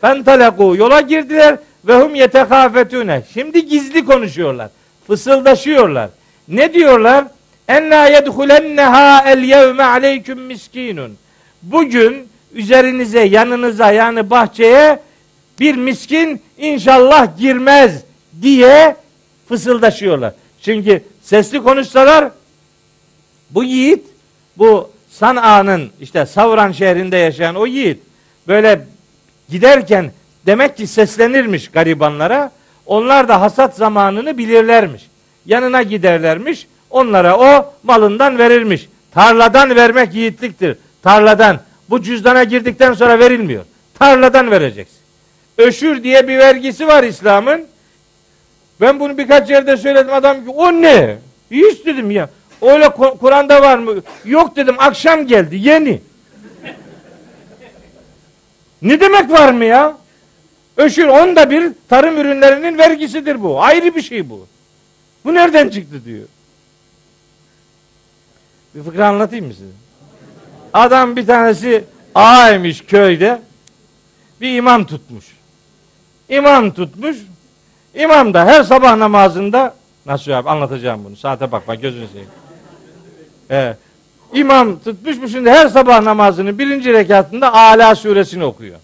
Speaker 1: fentalaku yola girdiler ve hum yetekafetune. Şimdi gizli konuşuyorlar. Fısıldaşıyorlar. Ne diyorlar? En la yedhulenneha el yevme aleyküm miskinun. Bugün üzerinize, yanınıza yani bahçeye bir miskin inşallah girmez diye fısıldaşıyorlar. Çünkü sesli konuşsalar bu yiğit bu San'a'nın işte Savran şehrinde yaşayan o yiğit böyle giderken demek ki seslenirmiş garibanlara. Onlar da hasat zamanını bilirlermiş. Yanına giderlermiş. Onlara o malından verirmiş. Tarladan vermek yiğitliktir. Tarladan. Bu cüzdana girdikten sonra verilmiyor. Tarladan vereceksin. Öşür diye bir vergisi var İslam'ın. Ben bunu birkaç yerde söyledim. Adam ki o ne? Hiç dedim ya. Öyle Kur'an'da var mı? Yok dedim akşam geldi yeni. ne demek var mı ya? Öşür onda bir tarım ürünlerinin vergisidir bu. Ayrı bir şey bu. Bu nereden çıktı diyor. Bir fıkra anlatayım mı size? Adam bir tanesi ağaymış köyde. Bir imam tutmuş. İmam tutmuş. İmam da her sabah namazında nasıl yap anlatacağım bunu. Saate bakma gözünü seveyim. Evet. İmam tutmuş mu şimdi her sabah namazının birinci rekatında Ala suresini okuyor.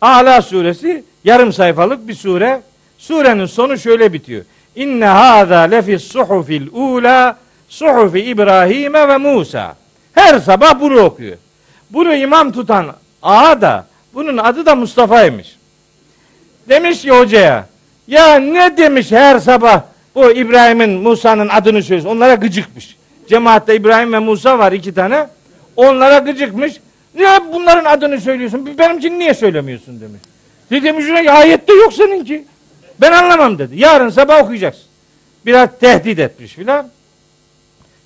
Speaker 1: Ala suresi yarım sayfalık bir sure. Surenin sonu şöyle bitiyor. İnne hâzâ lefis suhufil ula suhufi İbrahim'e ve Musa. Her sabah bunu okuyor. Bunu imam tutan ağa da bunun adı da Mustafa'ymış. Demiş ki hocaya ya ne demiş her sabah bu İbrahim'in Musa'nın adını söylüyor. Onlara gıcıkmış. Cemaatte İbrahim ve Musa var iki tane. Onlara gıcıkmış. Niye bunların adını söylüyorsun? Benimkini niye söylemiyorsun demiş. Demiş ki ayette yok seninki. Ben anlamam dedi. Yarın sabah okuyacaksın. Biraz tehdit etmiş filan.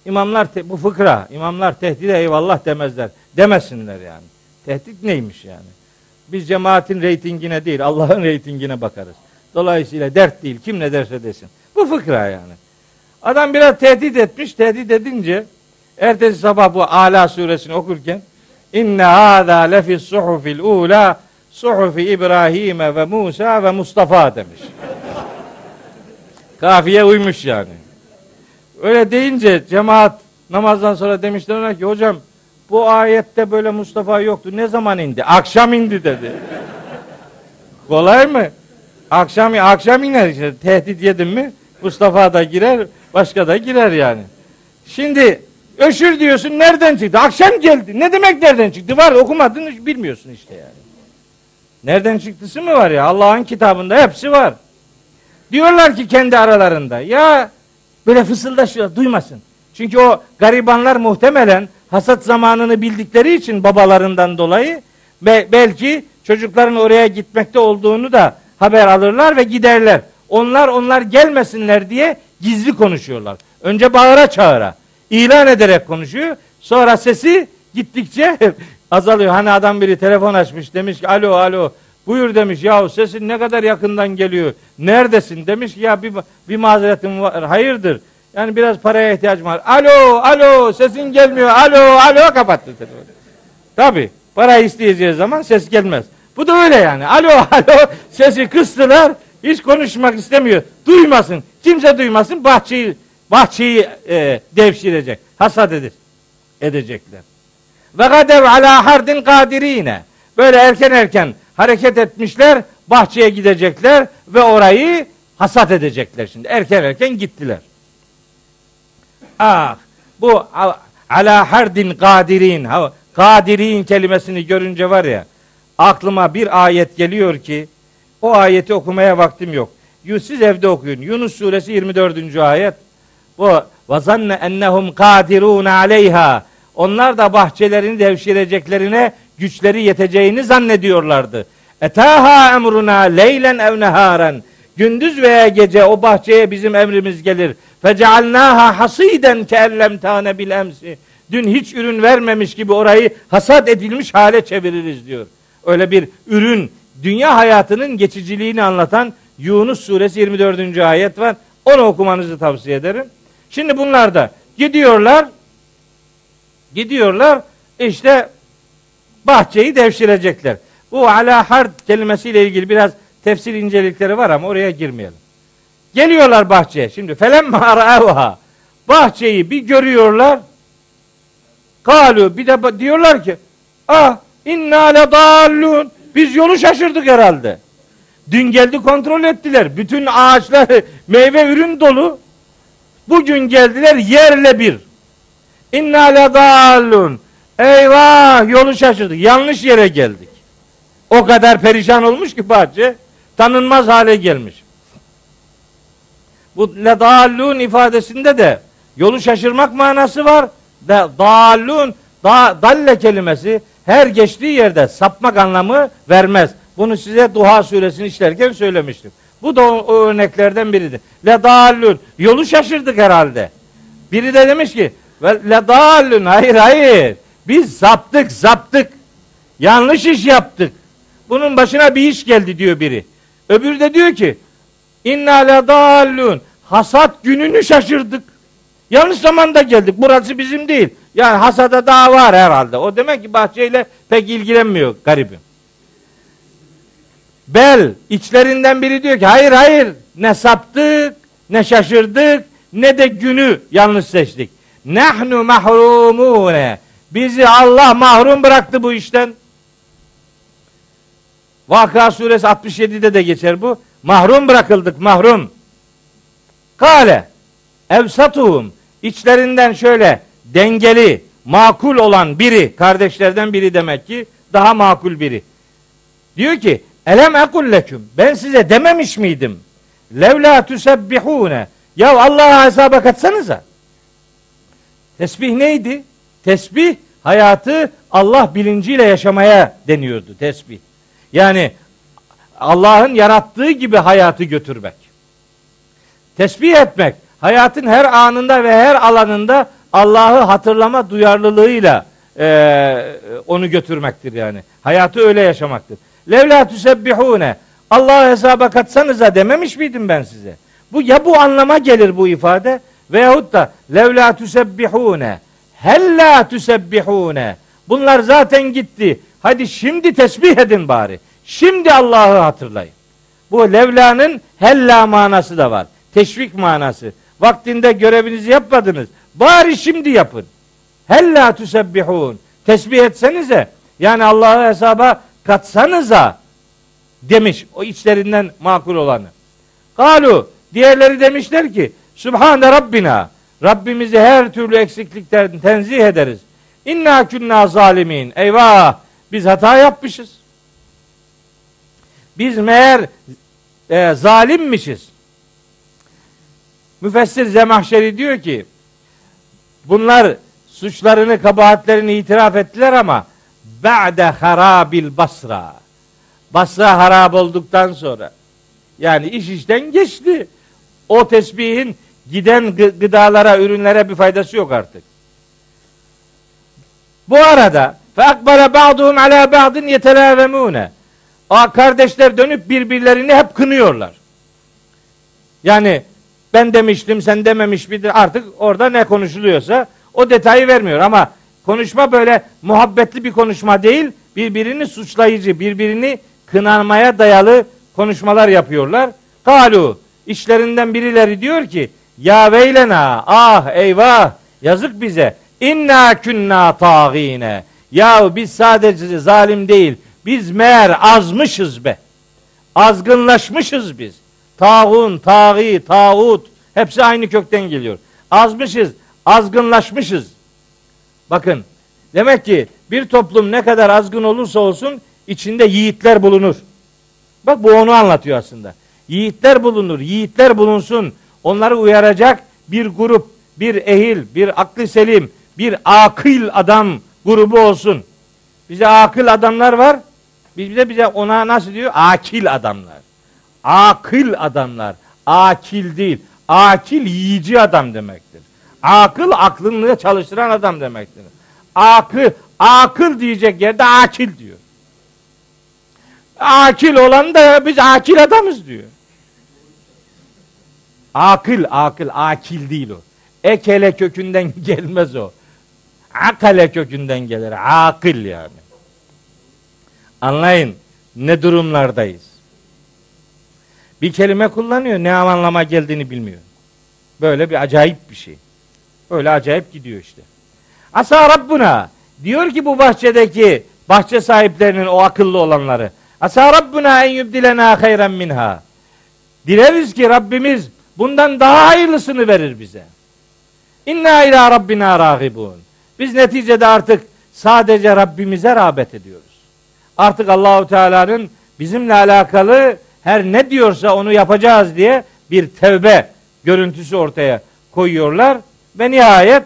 Speaker 1: İmamlar bu fıkra. İmamlar tehdide eyvallah demezler. Demesinler yani. Tehdit neymiş yani? Biz cemaatin reytingine değil Allah'ın reytingine bakarız. Dolayısıyla dert değil. Kim ne derse desin. Bu fıkra yani. Adam biraz tehdit etmiş. Tehdit edince ertesi sabah bu Ala suresini okurken inne hâzâ lefis suhufil ûlâ suhufi İbrahim'e ve Musa ve Mustafa demiş. Kafiye uymuş yani. Öyle deyince cemaat namazdan sonra demişler ona ki hocam bu ayette böyle Mustafa yoktu. Ne zaman indi? Akşam indi dedi. Kolay mı? Akşam akşam iner işte. Tehdit yedin mi? Mustafa da girer, başka da girer yani. Şimdi öşür diyorsun nereden çıktı? Akşam geldi. Ne demek nereden çıktı? Var okumadın bilmiyorsun işte yani. Nereden çıktısı mı var ya? Allah'ın kitabında hepsi var. Diyorlar ki kendi aralarında ya böyle fısıldaşıyor duymasın. Çünkü o garibanlar muhtemelen hasat zamanını bildikleri için babalarından dolayı ve belki çocukların oraya gitmekte olduğunu da haber alırlar ve giderler. Onlar onlar gelmesinler diye gizli konuşuyorlar. Önce bağıra çağıra ilan ederek konuşuyor. Sonra sesi gittikçe azalıyor. Hani adam biri telefon açmış demiş ki alo alo Buyur demiş yahu sesin ne kadar yakından geliyor. Neredesin demiş ya bir, bir mazeretim var. Hayırdır? Yani biraz paraya ihtiyacım var. Alo, alo, sesin gelmiyor. Alo, alo kapattı. Tabi para isteyeceği zaman ses gelmez. Bu da öyle yani. Alo, alo sesi kıstılar. Hiç konuşmak istemiyor. Duymasın. Kimse duymasın. Bahçeyi bahçeyi e, devşirecek. Hasat edir, edecekler. Ve gadev ala hardin kadirine. Böyle erken erken hareket etmişler. Bahçeye gidecekler ve orayı hasat edecekler şimdi. Erken erken gittiler. Ah bu ala hardin kadirin. Kadirin kelimesini görünce var ya aklıma bir ayet geliyor ki o ayeti okumaya vaktim yok. Siz evde okuyun. Yunus suresi 24. ayet. Bu ve zanne ennehum kadirun aleyha. Onlar da bahçelerini devşireceklerine güçleri yeteceğini zannediyorlardı. Etaha emruna leylen ev neharen. Gündüz veya gece o bahçeye bizim emrimiz gelir. Fecealnaha hasiden keellem tane bil emsi. Dün hiç ürün vermemiş gibi orayı hasat edilmiş hale çeviririz diyor. Öyle bir ürün, dünya hayatının geçiciliğini anlatan Yunus suresi 24. ayet var. Onu okumanızı tavsiye ederim. Şimdi bunlar da gidiyorlar, gidiyorlar işte bahçeyi devşirecekler. Bu ala hard kelimesiyle ilgili biraz tefsir incelikleri var ama oraya girmeyelim. Geliyorlar bahçeye. Şimdi felem ra'avha. Bahçeyi bir görüyorlar. Kalu bir de diyorlar ki ah inna le dallun. Biz yolu şaşırdık herhalde. Dün geldi kontrol ettiler. Bütün ağaçlar meyve ürün dolu. Bugün geldiler yerle bir. İnna le dallun. Eyvah yolu şaşırdık. Yanlış yere geldik. O kadar perişan olmuş ki bahçe tanınmaz hale gelmiş. Bu ledallun ifadesinde de yolu şaşırmak manası var. De, dallun da, dalle kelimesi her geçtiği yerde sapmak anlamı vermez. Bunu size Duha suresini işlerken söylemiştim. Bu da o, o örneklerden biridir. Ledallun yolu şaşırdık herhalde. Biri de demiş ki ledallun hayır hayır biz zaptık zaptık. Yanlış iş yaptık. Bunun başına bir iş geldi diyor biri. Öbürü de diyor ki inna ledallun hasat gününü şaşırdık. Yanlış zamanda geldik. Burası bizim değil. Yani hasada daha var herhalde. O demek ki bahçeyle pek ilgilenmiyor garibim. Bel içlerinden biri diyor ki hayır hayır ne saptık ne şaşırdık ne de günü yanlış seçtik. Nahnu mahrumune. Bizi Allah mahrum bıraktı bu işten. Vaka suresi 67'de de geçer bu. Mahrum bırakıldık mahrum. Kale evsatuhum içlerinden şöyle dengeli, makul olan biri, kardeşlerden biri demek ki daha makul biri. Diyor ki elem ekul leküm ben size dememiş miydim? Levla tusebbihune ya Allah'a hesaba katsanıza. Tesbih neydi? Tesbih hayatı Allah bilinciyle yaşamaya deniyordu tesbih. Yani Allah'ın yarattığı gibi hayatı götürmek. Tesbih etmek, hayatın her anında ve her alanında Allah'ı hatırlama duyarlılığıyla e, onu götürmektir yani. Hayatı öyle yaşamaktır. Levla tüsebbihune Allah'a hesaba katsanıza dememiş miydim ben size? Bu ya bu anlama gelir bu ifade veyahut da levla tüsebbihune hella tüsebbihune bunlar zaten gitti. Hadi şimdi tesbih edin bari. Şimdi Allah'ı hatırlayın. Bu levlanın hella manası da var. Teşvik manası. Vaktinde görevinizi yapmadınız. Bari şimdi yapın. Hella tusebbihun. Tesbih etsenize. Yani Allah'ı hesaba katsanıza demiş o içlerinden makul olanı. Galu diğerleri demişler ki Sübhane Rabbina Rabbimizi her türlü eksiklikten tenzih ederiz. İnna künna zalimin. Eyvah biz hata yapmışız. Biz meğer e, zalimmişiz. Müfessir Zemahşeri diyor ki bunlar suçlarını, kabahatlerini itiraf ettiler ama ba'de harabil basra. Basra harap olduktan sonra yani iş işten geçti. O tesbihin giden gıdalara, ürünlere bir faydası yok artık. Bu arada ba'duhum ala ba'din yetelavemune. A kardeşler dönüp birbirlerini hep kınıyorlar. Yani ben demiştim sen dememiş bir artık orada ne konuşuluyorsa o detayı vermiyor ama konuşma böyle muhabbetli bir konuşma değil birbirini suçlayıcı birbirini kınanmaya dayalı konuşmalar yapıyorlar. Kalu işlerinden birileri diyor ki ya veylena ah eyvah yazık bize. İnna künna tağine. Ya biz sadece zalim değil biz meğer azmışız be. Azgınlaşmışız biz. Tağun taği tağut hepsi aynı kökten geliyor. Azmışız azgınlaşmışız. Bakın demek ki bir toplum ne kadar azgın olursa olsun içinde yiğitler bulunur. Bak bu onu anlatıyor aslında. Yiğitler bulunur yiğitler bulunsun onları uyaracak bir grup, bir ehil, bir aklı selim, bir akıl adam grubu olsun. Bize akıl adamlar var. Bize bize ona nasıl diyor? Akil adamlar. Akıl adamlar. Akil değil. Akil yiyici adam demektir. Akıl aklını çalıştıran adam demektir. Akıl, akıl diyecek yerde akil diyor. Akil olan da biz akil adamız diyor. Akıl, akıl, akil değil o. Ekele kökünden gelmez o. Akale kökünden gelir. Akıl yani. Anlayın ne durumlardayız. Bir kelime kullanıyor ne anlama geldiğini bilmiyor. Böyle bir acayip bir şey. Öyle acayip gidiyor işte. Asa Rabbuna diyor ki bu bahçedeki bahçe sahiplerinin o akıllı olanları. Asa Rabbuna en yubdilena hayran minha. Dileriz ki Rabbimiz bundan daha hayırlısını verir bize. İnna ila rabbina rahibun. Biz neticede artık sadece Rabbimize rağbet ediyoruz. Artık Allahu Teala'nın bizimle alakalı her ne diyorsa onu yapacağız diye bir tevbe görüntüsü ortaya koyuyorlar ve nihayet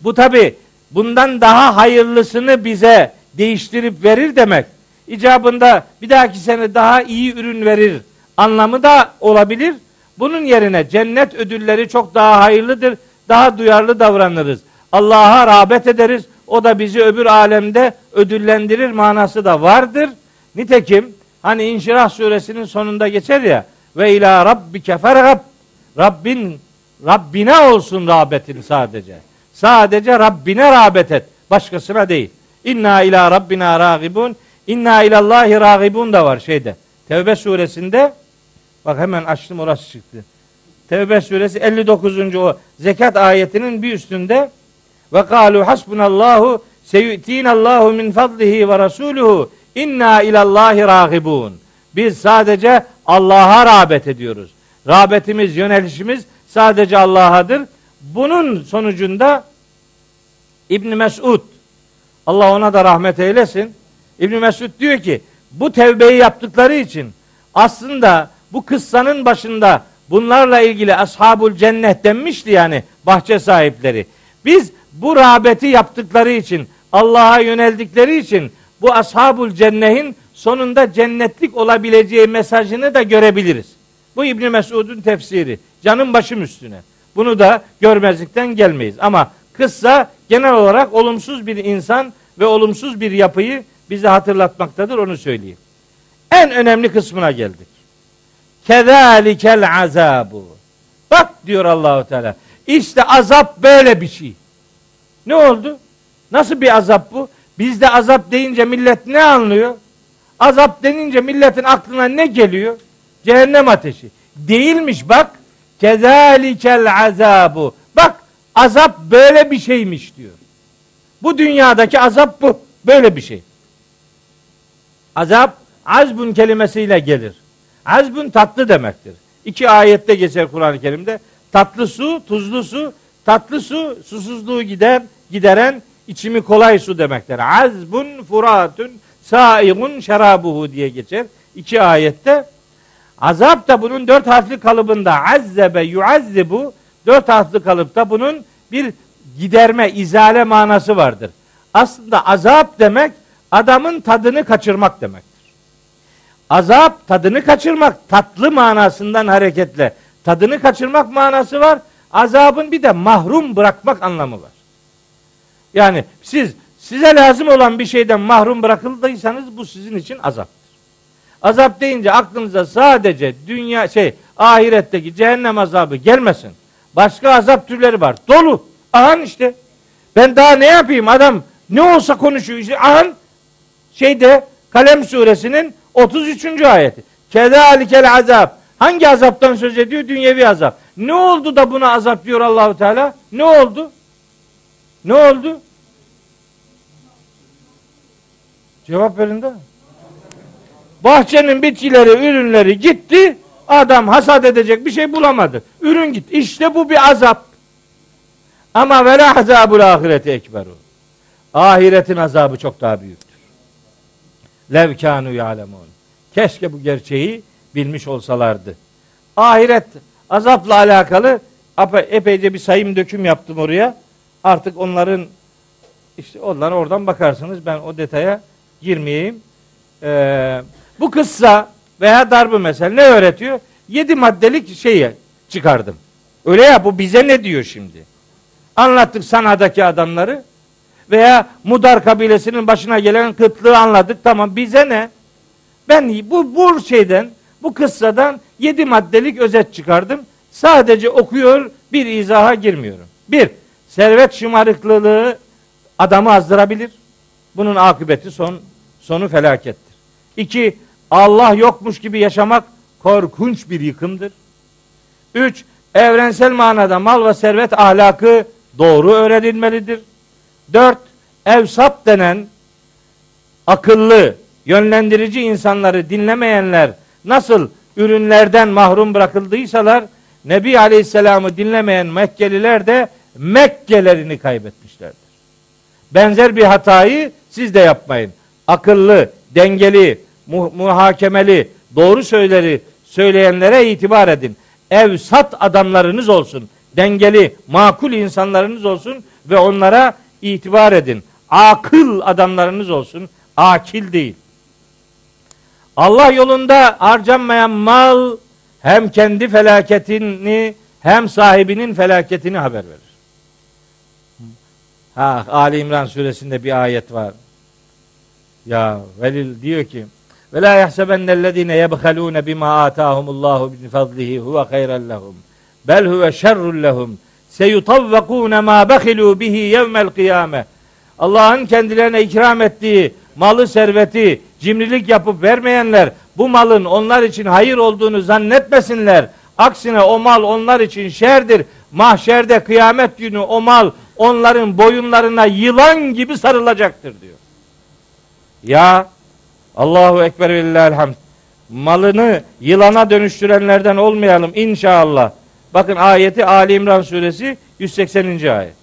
Speaker 1: bu tabi bundan daha hayırlısını bize değiştirip verir demek. İcabında bir dahaki sene daha iyi ürün verir anlamı da olabilir. Bunun yerine cennet ödülleri çok daha hayırlıdır. Daha duyarlı davranırız. Allah'a rağbet ederiz. O da bizi öbür alemde ödüllendirir manası da vardır. Nitekim hani İnşirah suresinin sonunda geçer ya ve ila rabbike fergab Rabbin Rabbine olsun rağbetin sadece. Sadece Rabbine rağbet et. Başkasına değil. İnna ila rabbina ragibun. İnna ilallahi ragibun da var şeyde. Tevbe suresinde Bak hemen açtım orası çıktı. Tevbe suresi 59. o zekat ayetinin bir üstünde ve kalu hasbunallahu seyu'tinallahu min fadlihi ve rasuluhu inna ilallahi ragibun. Biz sadece Allah'a rağbet ediyoruz. Rağbetimiz, yönelişimiz sadece Allah'adır. Bunun sonucunda İbn Mesud Allah ona da rahmet eylesin. İbn Mesud diyor ki bu tevbeyi yaptıkları için aslında bu kıssanın başında bunlarla ilgili ashabul cennet denmişti yani bahçe sahipleri. Biz bu rağbeti yaptıkları için Allah'a yöneldikleri için bu ashabul cennetin sonunda cennetlik olabileceği mesajını da görebiliriz. Bu İbn Mesud'un tefsiri. Canın başım üstüne. Bunu da görmezlikten gelmeyiz. Ama kıssa genel olarak olumsuz bir insan ve olumsuz bir yapıyı bize hatırlatmaktadır onu söyleyeyim. En önemli kısmına geldik. Kezalikel azabu. Bak diyor Allahu Teala. İşte azap böyle bir şey. Ne oldu? Nasıl bir azap bu? Bizde azap deyince millet ne anlıyor? Azap denince milletin aklına ne geliyor? Cehennem ateşi. Değilmiş bak. Kezalikel azabu. Bak azap böyle bir şeymiş diyor. Bu dünyadaki azap bu. Böyle bir şey. Azap azbun kelimesiyle gelir. Azbun tatlı demektir. İki ayette geçer Kur'an-ı Kerim'de. Tatlı su, tuzlu su, tatlı su susuzluğu gider, gideren içimi kolay su demektir. Azbun furatun saigun şerabuhu diye geçer. İki ayette. Azap da bunun dört harfli kalıbında azzebe yuazzibu dört harfli kalıpta bunun bir giderme, izale manası vardır. Aslında azap demek adamın tadını kaçırmak demek. Azap tadını kaçırmak tatlı manasından hareketle tadını kaçırmak manası var. Azabın bir de mahrum bırakmak anlamı var. Yani siz Size lazım olan bir şeyden mahrum bırakıldıysanız bu sizin için azaptır. Azap deyince aklınıza sadece dünya şey ahiretteki cehennem azabı gelmesin. Başka azap türleri var. Dolu. Ahan işte. Ben daha ne yapayım adam ne olsa konuşuyor. İşte ahan şeyde Kalem suresinin 33. ayeti. Kedalikel azap. Hangi azaptan söz ediyor? Dünyevi azap. Ne oldu da buna azap diyor Allahu Teala? Ne oldu? Ne oldu? Cevap verin de. Bahçenin bitkileri, ürünleri gitti. Adam hasat edecek bir şey bulamadı. Ürün gitti. İşte bu bir azap. Ama ve azabul ahireti ekberu. Ahiretin azabı çok daha büyüktür. Levkanu ya'lemun. Keşke bu gerçeği bilmiş olsalardı. Ahiret azapla alakalı epeyce bir sayım döküm yaptım oraya. Artık onların işte onlara oradan bakarsınız. Ben o detaya girmeyeyim. Ee, bu kıssa veya darbı mesela ne öğretiyor? Yedi maddelik şeyi çıkardım. Öyle ya bu bize ne diyor şimdi? Anlattık sanadaki adamları veya Mudar kabilesinin başına gelen kıtlığı anladık. Tamam bize ne? Ben bu, bu şeyden bu kıssadan yedi maddelik özet çıkardım. Sadece okuyor bir izaha girmiyorum. Bir, servet şımarıklılığı adamı azdırabilir. Bunun akıbeti son sonu felakettir. İki, Allah yokmuş gibi yaşamak korkunç bir yıkımdır. Üç, evrensel manada mal ve servet ahlakı doğru öğrenilmelidir. Dört, evsap denen akıllı, yönlendirici insanları dinlemeyenler nasıl ürünlerden mahrum bırakıldıysalar Nebi Aleyhisselam'ı dinlemeyen Mekkeliler de Mekkelerini kaybetmişlerdir. Benzer bir hatayı siz de yapmayın. Akıllı, dengeli, mu- muhakemeli, doğru söyleri söyleyenlere itibar edin. Evsat adamlarınız olsun. Dengeli, makul insanlarınız olsun ve onlara itibar edin. Akıl adamlarınız olsun. Akil değil. Allah yolunda harcanmayan mal hem kendi felaketini hem sahibinin felaketini haber verir. Ha Ali İmran suresinde bir ayet var. Ya velil diyor ki ve la yahsebennellezine yebhalun bima atahumullahu min fadlihi huve hayran lehum bel huve şerrun lehum seyutavvakun ma bakhilu bihi yevmel kıyame Allah'ın kendilerine ikram ettiği malı serveti cimrilik yapıp vermeyenler bu malın onlar için hayır olduğunu zannetmesinler. Aksine o mal onlar için şerdir. Mahşerde kıyamet günü o mal onların boyunlarına yılan gibi sarılacaktır diyor. Ya Allahu Ekber ve hamd. Malını yılana dönüştürenlerden olmayalım inşallah. Bakın ayeti Ali İmran suresi 180. ayet.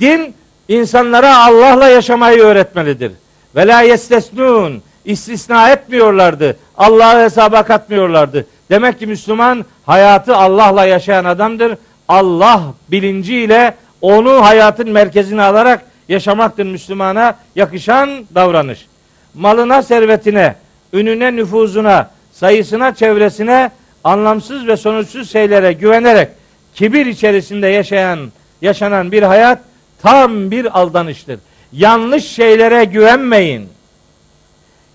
Speaker 1: Din insanlara Allah'la yaşamayı öğretmelidir. Ve la yestesnun istisna etmiyorlardı. Allah'a hesaba katmıyorlardı. Demek ki Müslüman hayatı Allah'la yaşayan adamdır. Allah bilinciyle onu hayatın merkezine alarak yaşamaktır Müslümana yakışan davranış. Malına, servetine, ününe, nüfuzuna, sayısına, çevresine anlamsız ve sonuçsuz şeylere güvenerek kibir içerisinde yaşayan yaşanan bir hayat tam bir aldanıştır. Yanlış şeylere güvenmeyin.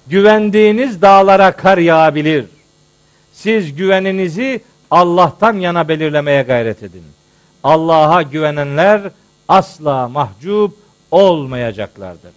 Speaker 1: Güvendiğiniz dağlara kar yağabilir. Siz güveninizi Allah'tan yana belirlemeye gayret edin. Allah'a güvenenler asla mahcup olmayacaklardır.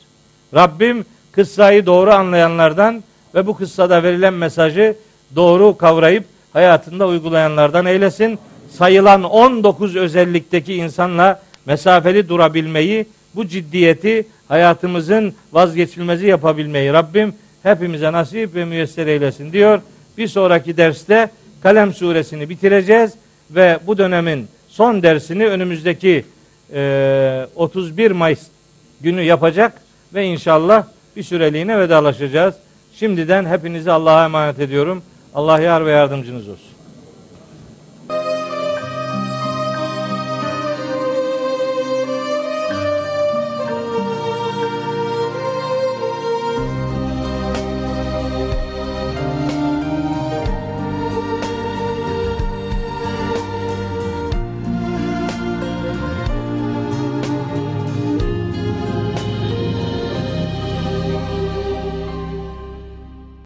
Speaker 1: Rabbim kıssayı doğru anlayanlardan ve bu kıssada verilen mesajı doğru kavrayıp hayatında uygulayanlardan eylesin. Sayılan 19 özellikteki insanla mesafeli durabilmeyi, bu ciddiyeti hayatımızın vazgeçilmezi yapabilmeyi Rabbim hepimize nasip ve müyesser eylesin diyor. Bir sonraki derste Kalem suresini bitireceğiz ve bu dönemin son dersini önümüzdeki e, 31 Mayıs günü yapacak ve inşallah bir süreliğine vedalaşacağız. Şimdiden hepinizi Allah'a emanet ediyorum. Allah yar ve yardımcınız olsun.